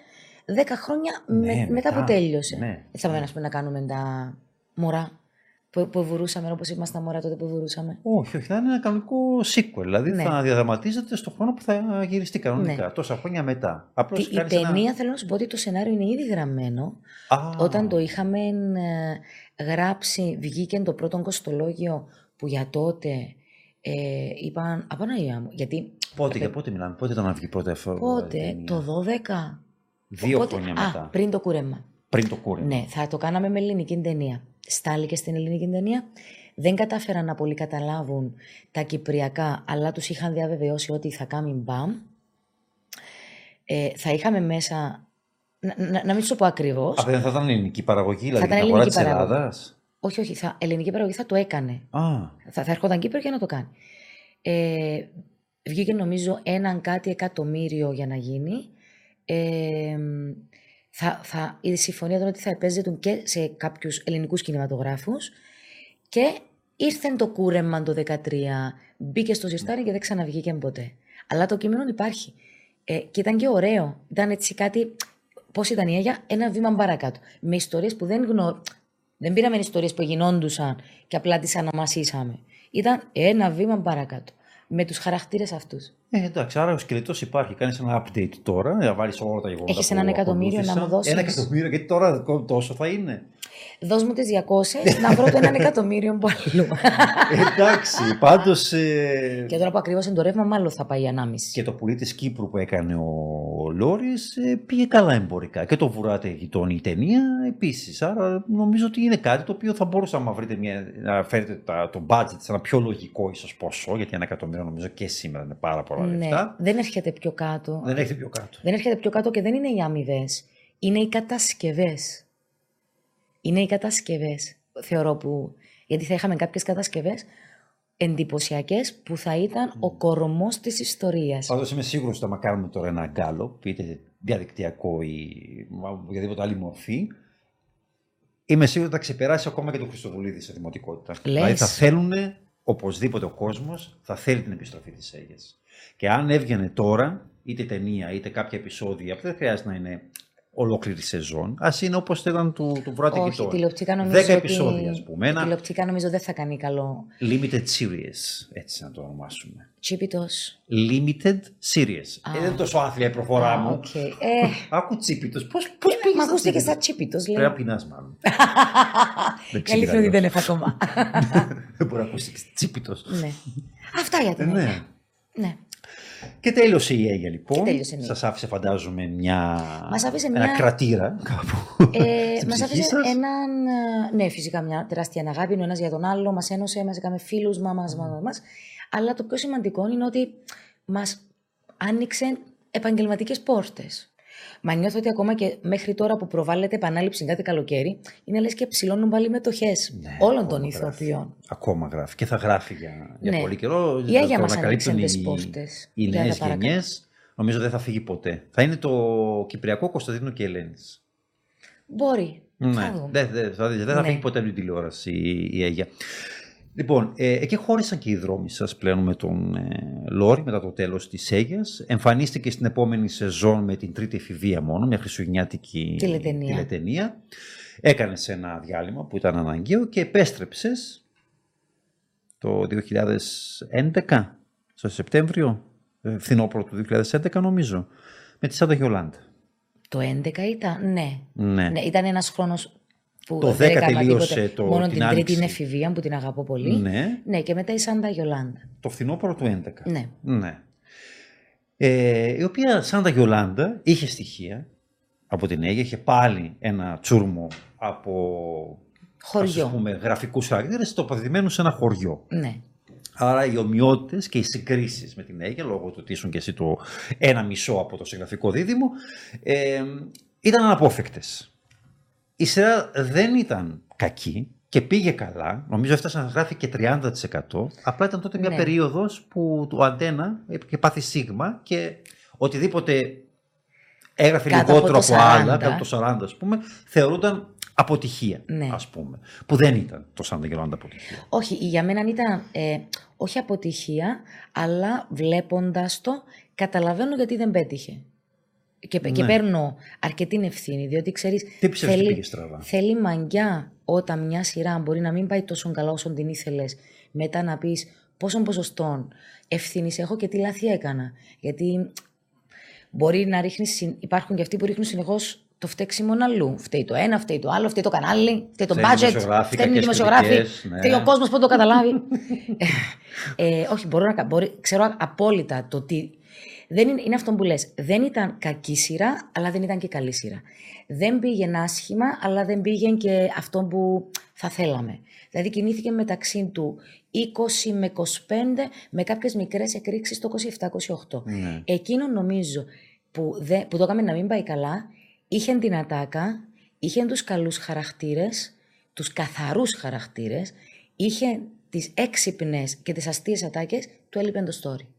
[SPEAKER 2] 10 χρόνια με-
[SPEAKER 1] Ναι,
[SPEAKER 2] μετά,
[SPEAKER 1] μετά,
[SPEAKER 2] που τέλειωσε.
[SPEAKER 1] ναι.
[SPEAKER 2] Δεν θα πάμε ας πούμε, να κάνουμε τα μωρά που, που βουρούσαμε, όπως ήμασταν μωρά τότε που βουρούσαμε.
[SPEAKER 1] Όχι, όχι, θα είναι ένα κανονικό sequel. Δηλαδή
[SPEAKER 2] Ναι.
[SPEAKER 1] θα διαδραματίζεται στον χρόνο που θα γυριστεί κανονικά,
[SPEAKER 2] Ναι.
[SPEAKER 1] τόσα χρόνια μετά. Απλώς
[SPEAKER 2] Η, η
[SPEAKER 1] κάνεις ένα-
[SPEAKER 2] ταινία, θέλω να σου πω ότι το σενάριο είναι ήδη γραμμένο.
[SPEAKER 1] Α,
[SPEAKER 2] Όταν το είχαμε ε, γράψει, βγήκε το πρώτο κοστολόγιο που για τότε ε, είπαν Απαναγία μου. Γιατί
[SPEAKER 1] Πότε, για πότε μιλάμε, πότε ήταν να βγει πρώτα αυτό.
[SPEAKER 2] πότε, το 12.
[SPEAKER 1] Δύο
[SPEAKER 2] Οπότε-
[SPEAKER 1] χρόνια
[SPEAKER 2] α,
[SPEAKER 1] μετά.
[SPEAKER 2] πριν το κούρεμα.
[SPEAKER 1] Πριν το κούρεμα.
[SPEAKER 2] Ναι, θα το κάναμε με ελληνική ταινία. Στάληκε στην ελληνική ταινία. Δεν κατάφεραν να πολύ καταλάβουν τα κυπριακά, αλλά τους είχαν διαβεβαιώσει ότι θα κάνει μπαμ. Ε, θα είχαμε μέσα... Να, να, να μην σου το πω ακριβώς.
[SPEAKER 1] Α, δεν θα ήταν ελληνική παραγωγή, δηλαδή
[SPEAKER 2] ήταν
[SPEAKER 1] την αγορά
[SPEAKER 2] ελληνική
[SPEAKER 1] της
[SPEAKER 2] παραγωγή.
[SPEAKER 1] Ελλάδας;
[SPEAKER 2] Όχι, όχι, θα, ελληνική παραγωγή θα το έκανε.
[SPEAKER 1] Α,
[SPEAKER 2] Θα, θα έρχονταν Κύπρο για να το κάνει. Ε, βγήκε νομίζω έναν κάτι εκατομμύριο για να γίνει. Ε, θα, θα, η συμφωνία ήταν ότι θα επέζεται και σε κάποιους ελληνικούς κινηματογράφους και ήρθε το κούρεμα το 13, μπήκε στο ζεστάρι και δεν ξαναβγήκε ποτέ. Αλλά το κείμενο υπάρχει. Ε, και ήταν και ωραίο. Ήταν έτσι κάτι. Πώς ήταν η Αγία, ένα βήμα παρακάτω. Με ιστορίες που δεν γνω... Δεν πήραμε ιστορίες που γινόντουσαν και απλά τις αναμασίσαμε. Ήταν ένα βήμα παρακάτω. Με τους χαρακτήρες αυτούς.
[SPEAKER 1] Ε, εντάξει, άρα ο σκελετός υπάρχει. Κάνεις ένα update τώρα, να βάλεις όλα τα γεγονότα.
[SPEAKER 2] Έχεις έναν εκατομμύριο να μου δώσεις.
[SPEAKER 1] Ένα εκατομμύριο, γιατί τώρα τόσο θα είναι;
[SPEAKER 2] Δώσ' μου τις 200 να βρω το έναν εκατομμύριο από αλλού.
[SPEAKER 1] Εντάξει, πάντως. Ε...
[SPEAKER 2] Και τώρα που ακριβώς είναι το ρεύμα, μάλλον θα πάει ανάμιση.
[SPEAKER 1] Και το πουλί της Κύπρου που έκανε ο Λόρι ε, πήγε καλά εμπορικά. Και το βουράτε γειτόνι η ταινία επίσης. Άρα νομίζω ότι είναι κάτι το οποίο θα μπορούσα να βρείτε μια, να φέρετε το budget σε ένα πιο λογικό ίσως ποσό, γιατί ένα εκατομμύριο νομίζω και σήμερα είναι πάρα πολλά ναι, λεφτά.
[SPEAKER 2] Δεν έρχεται πιο κάτω.
[SPEAKER 1] Δεν έρχεται πιο κάτω.
[SPEAKER 2] Δεν έρχεται πιο κάτω και δεν είναι οι αμοιβές. Είναι οι κατασκευές είναι οι κατασκευές. Θεωρώ που. Γιατί θα είχαμε κάποιες κατασκευές εντυπωσιακές που θα ήταν ο κορμός της ιστορίας.
[SPEAKER 1] Πάντως είμαι σίγουρος ότι θα κάνουμε τώρα ένα γκάλο, είτε διαδικτυακό ή οποιαδήποτε άλλη μορφή, είμαι σίγουρος ότι θα ξεπεράσει ακόμα και τον Χριστοδουλίδη σε δημοτικότητα. Λες. Δηλαδή θα θέλουν οπωσδήποτε ο κόσμος θα θέλει την επιστροφή της Αίγυπτος. Και αν έβγαινε τώρα, είτε ταινία είτε κάποια επεισόδια, που δεν χρειάζεται να είναι ολόκληρη σεζόν. Α είναι όπως ήταν του, του πρώτου
[SPEAKER 2] Όχι,
[SPEAKER 1] κοιτών.
[SPEAKER 2] τηλεοπτικά νομίζω. 10
[SPEAKER 1] επεισόδια, ας πούμε.
[SPEAKER 2] Ένα... Τηλεοπτικά νομίζω δεν θα κάνει καλό.
[SPEAKER 1] Limited series, έτσι να το ονομάσουμε.
[SPEAKER 2] Τσίπιτος.
[SPEAKER 1] Limited series. Ah. Ε, δεν είναι τόσο άθλια η προφορά μου.
[SPEAKER 2] Okay. Ε...
[SPEAKER 1] Άκου τσίπιτος. Πώ πώς
[SPEAKER 2] πήγε. Μα ακούστηκε σαν τσίπιτος.
[SPEAKER 1] Πρέπει να πεινάς, μάλλον.
[SPEAKER 2] Καλή ότι δεν έχω ακόμα.
[SPEAKER 1] δεν μπορεί να ακούσει τσίπιτος.
[SPEAKER 2] ναι. Αυτά για την
[SPEAKER 1] ναι.
[SPEAKER 2] ναι.
[SPEAKER 1] Και τέλειωσε η Αίγια λοιπόν. Ναι. Σας άφησε φαντάζομαι μια...
[SPEAKER 2] Μας άφησε
[SPEAKER 1] μια... ένα κρατήρα κάπου.
[SPEAKER 2] Ε, μας άφησε σας. έναν... Ναι, φυσικά μια τεράστια αγάπη, ο ένας για τον άλλο, μας ένωσε, μας έκαμε φίλους, μάμας, μάμας, μας. Αλλά το πιο σημαντικό είναι ότι μας άνοιξε επαγγελματικές πόρτες. Μα νιώθω ότι ακόμα και μέχρι τώρα που προβάλλεται επανάληψη κάθε καλοκαίρι, είναι λες και ψηλώνουν πάλι μετοχές ναι, όλων των ηθοποιών.
[SPEAKER 1] Ακόμα γράφει και θα γράφει για, για ναι. πολύ καιρό.
[SPEAKER 2] Η Άγια μας ανακαλύπτουν οι,
[SPEAKER 1] οι νέες γενιές. Νομίζω δεν θα φύγει ποτέ. Θα είναι το Κυπριακό Κωνσταντίνο και Ελένης.
[SPEAKER 2] Μπορεί.
[SPEAKER 1] Ναι, δεν δε, δε, δε, θα ναι. φύγει ποτέ από την τηλεόραση η, η Αίγια. Λοιπόν, ε, εκεί χώρισαν και οι δρόμοι σας πλέον με τον ε, Λόρι μετά το τέλος της Αίγιας. Εμφανίστηκε στην επόμενη σεζόν με την τρίτη εφηβεία μόνο, μια χριστουγεννιάτικη
[SPEAKER 2] τηλετενία.
[SPEAKER 1] τηλετενία. Έκανες ένα διάλειμμα που ήταν αναγκαίο και επέστρεψες το 2011, στο Σεπτέμβριο, ε, φθινόπωρο του 2011 νομίζω, με τη Σάντα Γιολάντα.
[SPEAKER 2] Το 2011 ήταν, ναι.
[SPEAKER 1] ναι.
[SPEAKER 2] ναι ήταν ένας χρόνος που
[SPEAKER 1] το 10 τελείωσε το,
[SPEAKER 2] Μόνο την, την Τρίτη Εφηβεία που την αγαπώ πολύ.
[SPEAKER 1] Ναι.
[SPEAKER 2] ναι, και μετά η Σάντα Γιολάντα.
[SPEAKER 1] Το φθινόπωρο του 11.
[SPEAKER 2] Ναι.
[SPEAKER 1] ναι. Ε, η οποία Σάντα Γιολάντα είχε στοιχεία από την Αίγια, είχε πάλι ένα τσούρμο από
[SPEAKER 2] χωριό.
[SPEAKER 1] Ας πούμε, γραφικούς χαρακτήρες τοποθετημένους σε ένα χωριό.
[SPEAKER 2] Ναι.
[SPEAKER 1] Άρα οι ομοιότητες και οι συγκρίσεις με την Αίγια, λόγω του ότι ήσουν και εσύ το ένα μισό από το συγγραφικό δίδυμο, ε, ήταν αναπόφευκτες η σειρά δεν ήταν κακή και πήγε καλά. Νομίζω έφτασε να γράφει και 30%. Απλά ήταν τότε μια ναι. περίοδος που το αντένα είχε πάθει σίγμα και οτιδήποτε έγραφε κάτω λιγότερο από, από άλλα, κάτω από το 40 ας πούμε, θεωρούνταν αποτυχία, ναι. ας πούμε. Που δεν ήταν το Σάντα Γερόντα αποτυχία.
[SPEAKER 2] Όχι, για μένα ήταν ε, όχι αποτυχία, αλλά βλέποντας το, καταλαβαίνω γιατί δεν πέτυχε. Και, ναι. και παίρνω αρκετή ευθύνη, διότι ξέρεις.
[SPEAKER 1] Τι πιστεύει ότι πήγες στραβά;
[SPEAKER 2] Θέλει μαγιά όταν μια σειρά μπορεί να μην πάει τόσο καλά όσο την ήθελες, μετά να πεις πόσο ποσοστών ευθύνης έχω και τι λάθη έκανα. Γιατί μπορεί να ρίχνεις. Υπάρχουν και αυτοί που ρίχνουν συνεχώς το φταίξιμο αλλού. Φταίει το ένα, φταίει το άλλο, φταίει το κανάλι, φταίει το budget, φταίει οι δημοσιογράφοι, ναι. φταίει ο κόσμος που το καταλάβει. ε, ε, όχι, μπορώ να, μπορεί, ξέρω απόλυτα το τι δεν είναι, είναι αυτό που λες. Δεν ήταν κακή σειρά, αλλά δεν ήταν και καλή σειρά. Δεν πήγε άσχημα, αλλά δεν πήγε και αυτό που θα θέλαμε. Δηλαδή κινήθηκε μεταξύ του 20 με 25 με κάποιες μικρές εκρήξεις το 27-28. Ναι. Εκείνο νομίζω που, δε, που το έκαμε να μην πάει καλά, είχε την ατάκα, είχε τους καλούς χαρακτήρες, τους καθαρούς χαρακτήρες, είχε τις έξυπνες και τις αστείες ατάκες, του έλειπε το story.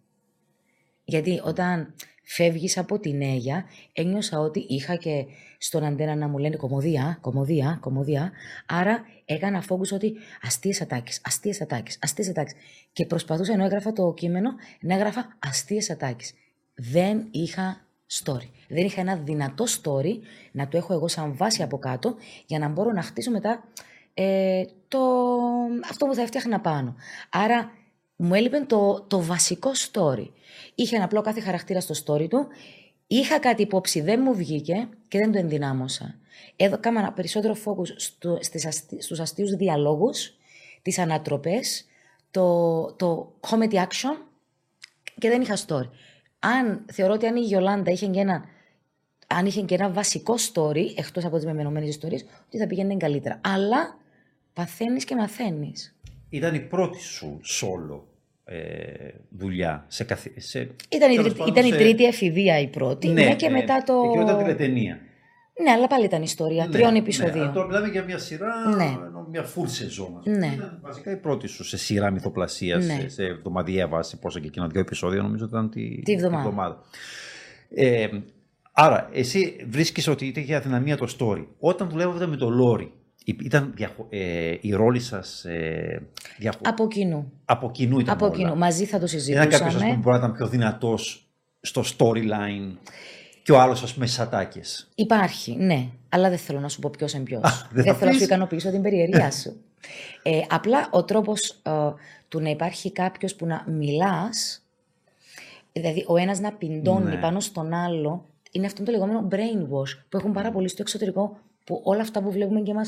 [SPEAKER 2] Γιατί όταν φεύγεις από την Αίγια, ένιωσα ότι είχα και στον αντένα να μου λένε κομμωδία, κομμωδία, κομμωδία. Άρα έκανα focus ότι αστείες ατάκες, αστείες ατάκες, αστείες ατάκες. Και προσπαθούσα ενώ έγραφα το κείμενο να έγραφα αστείες ατάκες. Δεν είχα story. Δεν είχα ένα δυνατό story να το έχω εγώ σαν βάση από κάτω για να μπορώ να χτίσω μετά ε, το, αυτό που θα έφτιαχνα πάνω. Άρα μου έλειπε το, το βασικό story. Είχε ένα απλό κάθε χαρακτήρα στο story του. Είχα κάτι υπόψη, δεν μου βγήκε και δεν το ενδυνάμωσα. Εδώ κάμα περισσότερο focus στο, στις αστι, στους αστείους διαλόγους, τις ανατροπές, το, το comedy action και δεν είχα story. Αν θεωρώ ότι αν η Γιολάντα είχε και ένα, αν είχε και ένα βασικό story, εκτός από τις μεμενωμένες ιστορίες, ότι θα πήγαινε καλύτερα. Αλλά παθαίνεις και μαθαίνεις.
[SPEAKER 1] Ήταν η πρώτη σου solo ε, δουλειά. Σε καθ... σε...
[SPEAKER 2] Ήταν, η, ήταν η τρίτη εφηβεία η πρώτη ναι, ναι και ναι. μετά το...
[SPEAKER 1] Εκεί ήταν τηλετενία.
[SPEAKER 2] Ναι, αλλά πάλι ήταν ιστορία, ναι, τριών ναι. επεισοδίων. Ναι,
[SPEAKER 1] τώρα μιλάμε για μια σειρά, ναι. μια full σεζόν. Ναι. Ήταν βασικά η πρώτη σου σε σειρά μυθοπλασίας, ναι. σε, σε εβδομαδιαία βάση, πόσο και εκείνα δύο επεισόδια, νομίζω ήταν τη,
[SPEAKER 2] τη εβδομάδα. Τη εβδομάδα.
[SPEAKER 1] Ε, άρα, εσύ βρίσκεις ότι ήταν για αδυναμία το story. Όταν δουλεύατε με το Λόρι, ήταν διαχω... ε, η ρόλη σας. Ε,
[SPEAKER 2] διαχω... Από κοινού.
[SPEAKER 1] Από κοινού ήταν.
[SPEAKER 2] Από κοινού. Μαζί θα το συζητούσαμε.
[SPEAKER 1] Ήταν κάποιο που μπορεί να ήταν πιο δυνατός στο storyline και ο άλλος, ας πούμε, σατάκε.
[SPEAKER 2] Υπάρχει, ναι. Αλλά δεν θέλω να σου πω ποιος είναι ποιος. Δεν, δεν θέλω να σου ικανοποιήσω την περιέργειά σου. ε, απλά ο τρόπος ε, του να υπάρχει κάποιος που να μιλάς, δηλαδή ο ένας να πιντώνει ναι. πάνω στον άλλο, είναι αυτό το λεγόμενο brainwash που έχουν πάρα πολύ στο εξωτερικό, που όλα αυτά που βλέπουμε και μα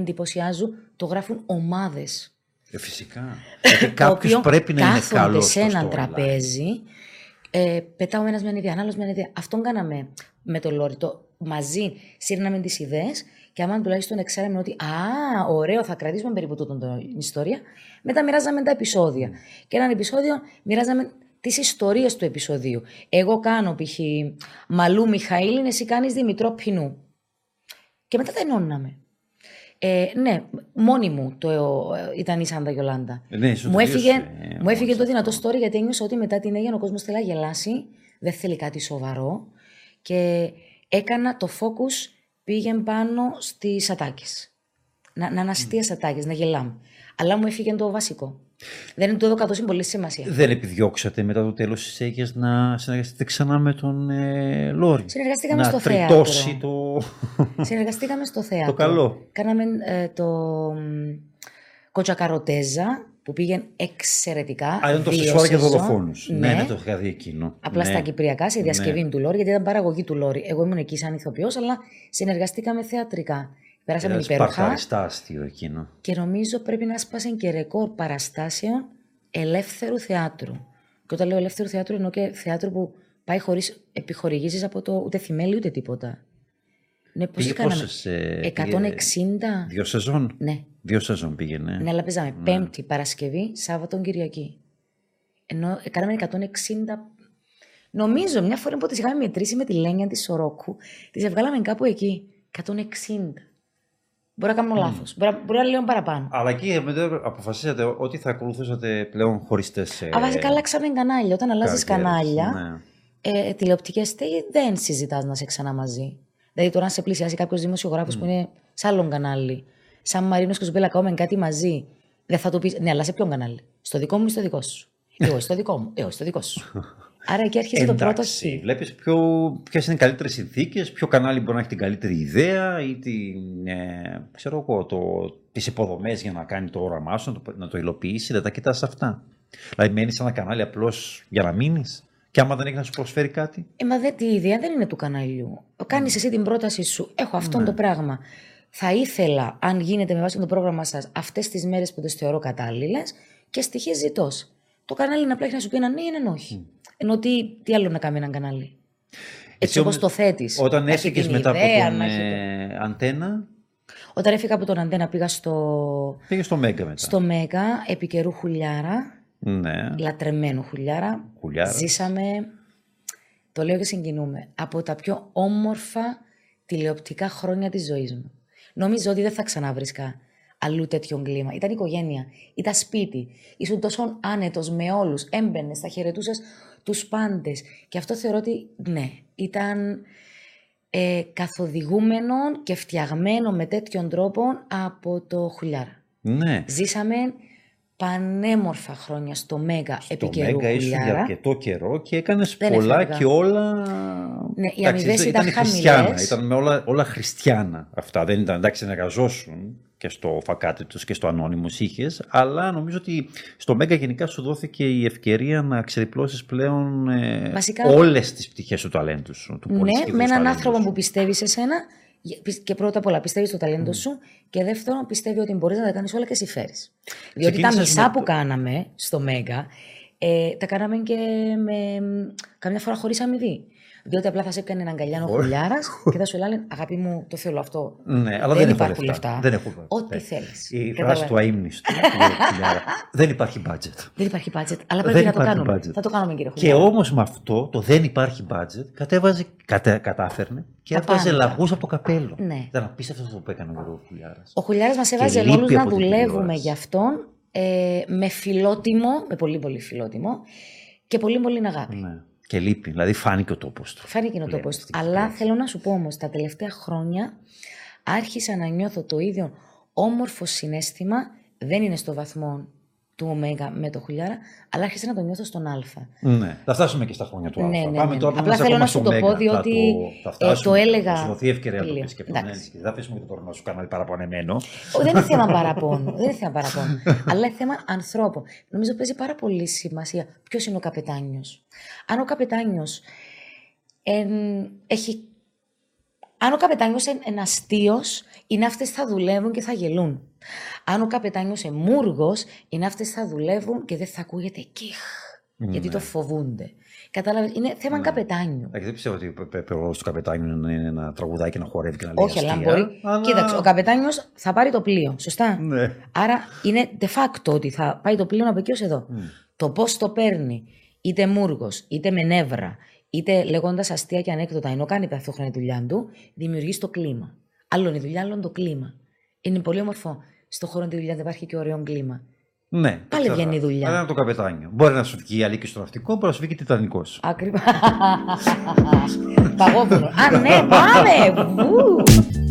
[SPEAKER 2] εντυπωσιάζουν, το γράφουν ομάδες.
[SPEAKER 1] Ε, φυσικά. Γιατί κάποιος πρέπει να είναι καλός.
[SPEAKER 2] σε ένα τραπέζι ε, πετάω ένας με ένα ιδέα, άλλος με ένα ιδέα. Αυτόν κάναμε με το Λόρι. Το, μαζί σύρναμε τις ιδέες και άμα τουλάχιστον ξέραμε ότι Α, ωραίο, θα κρατήσουμε περίπου τούτον την ιστορία. Μετά μοιράζαμε τα επεισόδια. Mm. Και έναν επεισόδιο μοιράζαμε τις ιστορίες του επεισοδίου. Εγώ κάνω π.χ. Μαλού Μιχαήλ, εσύ κάνεις Δημητρό Πινού. Και μετά τα ενώναμε. Ε, ναι, μόνη μου το, ε, ήταν η Σάντα Γιολάντα.
[SPEAKER 1] Ε, ναι,
[SPEAKER 2] μου έφυγε, ε, μου έφυγε το δυνατό story γιατί ένιωσα ότι μετά την έγινε ο κόσμος θέλει να γελάσει, δεν θέλει κάτι σοβαρό και έκανα το focus πήγε πάνω στις ατάκες. Να, να αναστεί mm. ατάκες, να γελάμε. Αλλά μου έφυγε το βασικό. Δεν του έδωκα τόσο πολύ σημασία.
[SPEAKER 1] Δεν επιδιώξατε μετά το τέλος της Αίγυπτο να συνεργαστείτε ξανά με τον ε, Λόρι;
[SPEAKER 2] Συνεργαστήκαμε να στο
[SPEAKER 1] θέατρο. το.
[SPEAKER 2] Συνεργαστήκαμε στο θέατρο.
[SPEAKER 1] το καλό.
[SPEAKER 2] Κάναμε ε, το Κοτσακαροτέζα που πήγε εξαιρετικά.
[SPEAKER 1] Α, ήταν το Σεσουάρα και δολοφόνου. Ναι. ναι, ναι, το είχα δει εκείνο.
[SPEAKER 2] Απλά
[SPEAKER 1] ναι.
[SPEAKER 2] στα Κυπριακά, σε διασκευή ναι. του Λόρι, γιατί ήταν παραγωγή του Λόρι. Εγώ ήμουν εκεί σαν ηθοποιός, αλλά συνεργαστήκαμε θεατρικά. Περάσαμε υπέροχα.
[SPEAKER 1] αστείο εκείνο.
[SPEAKER 2] Και νομίζω πρέπει να σπάσει και ρεκόρ παραστάσεων ελεύθερου θεάτρου. Και όταν λέω ελεύθερου θεάτρου, εννοώ και θέατρο που πάει χωρίς επιχορηγήσεις από το ούτε θημέλι ούτε τίποτα.
[SPEAKER 1] Ναι, πώς πήγε πόσες,
[SPEAKER 2] 160.
[SPEAKER 1] Δύο σεζόν;
[SPEAKER 2] Ναι.
[SPEAKER 1] Δύο σεζόν πήγαινε.
[SPEAKER 2] Ναι, αλλά παίζαμε ναι. Πέμπτη, Παρασκευή, Σάββατο, Κυριακή. Ενώ κάναμε 160 Νομίζω μια φορά που τις είχαμε μετρήσει με τη Λένια της Σορόκου, τις βγάλαμε κάπου εκεί. 160. Μπορεί να κάνω mm. λάθος. Μπορεί, μπορεί να λέω παραπάνω.
[SPEAKER 1] Αλλά εκεί αποφασίσατε ότι θα ακολουθούσατε πλέον χωριστές.
[SPEAKER 2] Ε... Βασικά αλλάξαμε κανάλια. Όταν αλλάζεις κανάλια, ναι. ε, τηλεοπτικές δεν συζητάς να 'σαι ξανά μαζί. Δηλαδή τώρα, αν σε πλησιάσει κάποιος δημοσιογράφος mm. που είναι σε άλλον κανάλι, σαν Μαρίνος και Ζουμπέλα, κάνουμε κάτι μαζί, δεν θα του πεις Ναι, αλλά σε ποιον κανάλι; Στο δικό μου ή στο δικό σου; Εγώ στο δικό μου. Εγώ στο δικό σου. Άρα εκεί αρχίζει το πρώτο
[SPEAKER 1] χ. Βλέπεις ποιες είναι οι καλύτερες συνθήκες, ποιο κανάλι μπορεί να έχει την καλύτερη ιδέα ή την, ε, ξέρω εγώ, το, τις υποδομές για να κάνει το όραμά σου, να το, να το υλοποιήσει, δεν τα κοιτάς αυτά. Δηλαδή μένεις σε ένα κανάλι απλώς για να μείνεις και άμα δεν έχεις να σου προσφέρει κάτι.
[SPEAKER 2] Ε, μα δεν, τη ιδέα δεν είναι του καναλιού. Κάνεις εσύ την πρόταση σου. Έχω αυτό ναι. το πράγμα. Θα ήθελα, αν γίνεται με βάση το πρόγραμμα σας, αυτές τις μέρες που τις θεωρώ κατάλληλες και στοιχεία ζητώ. Το κανάλι είναι απλά έχει να σου πει ένα ναι ή ένα όχι. Mm. Ενώ τι, τι άλλο να κάνει ένα κανάλι. Έτσι όπως το θέτεις.
[SPEAKER 1] Όταν έφυγες μετά από τον ε, Αντένα.
[SPEAKER 2] Όταν έφυγα από τον Αντένα πήγα στο.
[SPEAKER 1] Πήγες στο Μέγκα μετά.
[SPEAKER 2] Στο Μέγκα, επί καιρού χουλιάρα.
[SPEAKER 1] Ναι.
[SPEAKER 2] Λατρεμένο χουλιάρα.
[SPEAKER 1] χουλιάρας.
[SPEAKER 2] Ζήσαμε. Το λέω και συγκινούμε. Από τα πιο όμορφα τηλεοπτικά χρόνια της ζωής μου. Νομίζω ότι δεν θα ξαναβρίσκα αλλού τέτοιο κλίμα. Ήταν οικογένεια, ήταν σπίτι. Ήσουν τόσο άνετος με όλους. Έμπαινες, τα χαιρετούσες τους πάντες. Και αυτό θεωρώ ότι, ναι, ήταν ε, καθοδηγούμενο και φτιαγμένο με τέτοιον τρόπο από το Χουλιάρα.
[SPEAKER 1] Ναι.
[SPEAKER 2] Ζήσαμε πανέμορφα χρόνια στο Μέγα
[SPEAKER 1] Στο
[SPEAKER 2] επί καιρού
[SPEAKER 1] Μέγα ήσουν για
[SPEAKER 2] Χουλιάρα.
[SPEAKER 1] αρκετό καιρό και έκανες
[SPEAKER 2] Δεν
[SPEAKER 1] πολλά
[SPEAKER 2] έφευγα.
[SPEAKER 1] και όλα.
[SPEAKER 2] Ναι, οι
[SPEAKER 1] Εντάξει,
[SPEAKER 2] αμοιβές ήταν
[SPEAKER 1] χριστιάνα,
[SPEAKER 2] χαμηλές.
[SPEAKER 1] ήταν με όλα, όλα χριστιάνα αυτά. Δεν ήταν εντάξει, εργαζόσουν και στο φακάτι τους και στο ανώνυμο είχες, αλλά νομίζω ότι στο Μέγα γενικά σου δόθηκε η ευκαιρία να ξεδιπλώσεις πλέον ε,
[SPEAKER 2] Βασικά-
[SPEAKER 1] όλες τις πτυχές του ταλέντους σου. Του
[SPEAKER 2] Ναι,
[SPEAKER 1] πολυσχηδούς
[SPEAKER 2] με έναν
[SPEAKER 1] ταλέντους
[SPEAKER 2] άνθρωπο
[SPEAKER 1] σου.
[SPEAKER 2] που πιστεύεις σε σένα και πρώτα απ' όλα πιστεύεις στο ταλέντο σου και δεύτερον πιστεύει ότι μπορείς να τα κάνεις όλα και εσύ φέρεις. Διότι τα
[SPEAKER 1] Ξεκίνησες
[SPEAKER 2] μισά
[SPEAKER 1] με
[SPEAKER 2] που
[SPEAKER 1] το-
[SPEAKER 2] κάναμε στο Μέγα ε, τα κάναμε και με, καμιά φορά χωρίς αμοιβή. Διότι απλά θα σε έκανε έναν αγκαλιάνο
[SPEAKER 1] Ωραία.
[SPEAKER 2] χουλιάρας και θα σου έλεγε Αγάπη μου, το θέλω αυτό.
[SPEAKER 1] Ναι, αλλά
[SPEAKER 2] δεν,
[SPEAKER 1] δεν,
[SPEAKER 2] υπάρχουν
[SPEAKER 1] έχω
[SPEAKER 2] λεφτά.
[SPEAKER 1] Δεν έχω λεφτά.
[SPEAKER 2] Ό,τι
[SPEAKER 1] Ναι.
[SPEAKER 2] θέλεις.
[SPEAKER 1] Η
[SPEAKER 2] Καταλαβαίνω.
[SPEAKER 1] φράση του αείμνηστου. του κύριου Χιλιάρα. δεν υπάρχει budget.
[SPEAKER 2] Δεν υπάρχει budget, αλλά πρέπει
[SPEAKER 1] Δεν
[SPEAKER 2] να το
[SPEAKER 1] υπάρχει
[SPEAKER 2] κάνουμε.
[SPEAKER 1] budget.
[SPEAKER 2] Θα το κάνουμε, κύριε
[SPEAKER 1] Και
[SPEAKER 2] Χουλιάρα.
[SPEAKER 1] όμως με αυτό το δεν υπάρχει budget κατέβαζε, κατα, κατάφερνε και
[SPEAKER 2] Τα
[SPEAKER 1] έβγαζε
[SPEAKER 2] πάντα.
[SPEAKER 1] λαγούς από το καπέλο.
[SPEAKER 2] Ναι.
[SPEAKER 1] Ήταν απίστευτο αυτό που έκανε ο Χουλιάρας.
[SPEAKER 2] Ο Χουλιάρας μας έβαζε
[SPEAKER 1] λείπει
[SPEAKER 2] όλους να
[SPEAKER 1] από την
[SPEAKER 2] δουλεύουμε
[SPEAKER 1] τηλεόραση.
[SPEAKER 2] για αυτόν ε, με φιλότιμο, με πολύ πολύ φιλότιμο και πολύ πολύ αγάπη.
[SPEAKER 1] Ναι. Και λείπει. Δηλαδή φάνηκε ο τόπος του.
[SPEAKER 2] Φάνηκε ο
[SPEAKER 1] Λέμε
[SPEAKER 2] τόπος του.
[SPEAKER 1] στην
[SPEAKER 2] Αλλά
[SPEAKER 1] Κυπρέα.
[SPEAKER 2] θέλω να σου πω όμως, τα τελευταία χρόνια άρχισα να νιώθω το ίδιο όμορφο συνέστημα, δεν είναι στο βαθμό του Ωμέγα με το Χουλιάρα, αλλά άρχισα να το νιώθω στον Α.
[SPEAKER 1] Ναι. Θα φτάσουμε και στα χρόνια του
[SPEAKER 2] Ναι,
[SPEAKER 1] Αλφα.
[SPEAKER 2] ναι,
[SPEAKER 1] Πάμε
[SPEAKER 2] ναι.
[SPEAKER 1] τώρα
[SPEAKER 2] Απλά
[SPEAKER 1] είμαστε
[SPEAKER 2] θέλω
[SPEAKER 1] ακόμα
[SPEAKER 2] να σου
[SPEAKER 1] στο
[SPEAKER 2] το πω,
[SPEAKER 1] Μέγα.
[SPEAKER 2] διότι,
[SPEAKER 1] θα
[SPEAKER 2] ε,
[SPEAKER 1] το, θα φτάσουμε,
[SPEAKER 2] το έλεγα
[SPEAKER 1] Θα σου δοθεί ευκαιρία να το
[SPEAKER 2] πλήρω.
[SPEAKER 1] πεις και πιο
[SPEAKER 2] Εντάξει.
[SPEAKER 1] ναι, Δεν θα αφήσουμε και τώρα να σου κάνω παραπονεμένο.
[SPEAKER 2] Ω, Δεν είναι θέμα παραπώνου. δεν είναι θέμα παραπώνου. αλλά είναι θέμα ανθρώπων. Νομίζω παίζει πάρα πολύ σημασία ποιος είναι ο καπετάνιος. Αν ο καπετάνιος έχει. Αν ο καπετάνιος είναι αστείο, οι ναύτε θα δουλεύουν και θα γελούν. Αν ο καπετάνιος είναι μούργο, οι ναύτε θα δουλεύουν και δεν θα ακούγεται κιχ. Γιατί το φοβούνται. Κατάλαβε, είναι θέμα καπετάνιου.
[SPEAKER 1] Εντάξει, δεν πιστεύω ότι πρέπει ο ρόλο του καπετάνιου είναι να τραγουδάει και να χορεύει και να λέει
[SPEAKER 2] Όχι, αλλά
[SPEAKER 1] αστεία,
[SPEAKER 2] μπορεί.
[SPEAKER 1] αλλά-
[SPEAKER 2] Κοίταξε, ο καπετάνιος θα πάρει το πλοίο. Σωστά;
[SPEAKER 1] Ναι.
[SPEAKER 2] Άρα είναι de facto ότι θα πάει το πλοίο από εκεί ως εδώ. Το πώς το παίρνει, είτε μούργος, είτε με νεύρα, είτε λέγοντας αστεία και ανέκδοτα, ενώ κάνει ταυτόχρονα τη δουλειά του, δημιουργείς το κλίμα. Άλλο είναι η δουλειά, άλλο είναι το κλίμα. Είναι πολύ όμορφο στο χώρο τη δουλειά να υπάρχει και ωραίο κλίμα.
[SPEAKER 1] Ναι.
[SPEAKER 2] Πάλι
[SPEAKER 1] εξαρτάται.
[SPEAKER 2] βγαίνει η δουλειά.
[SPEAKER 1] Αλλά είναι το καπετάνιο. Μπορεί να σου βγει η αλήκη στο ναυτικό, μπορεί να σου βγει και τιτανικός.
[SPEAKER 2] Ακριβώ. Παγόβουνο. Α, ναι, πάμε! Βου!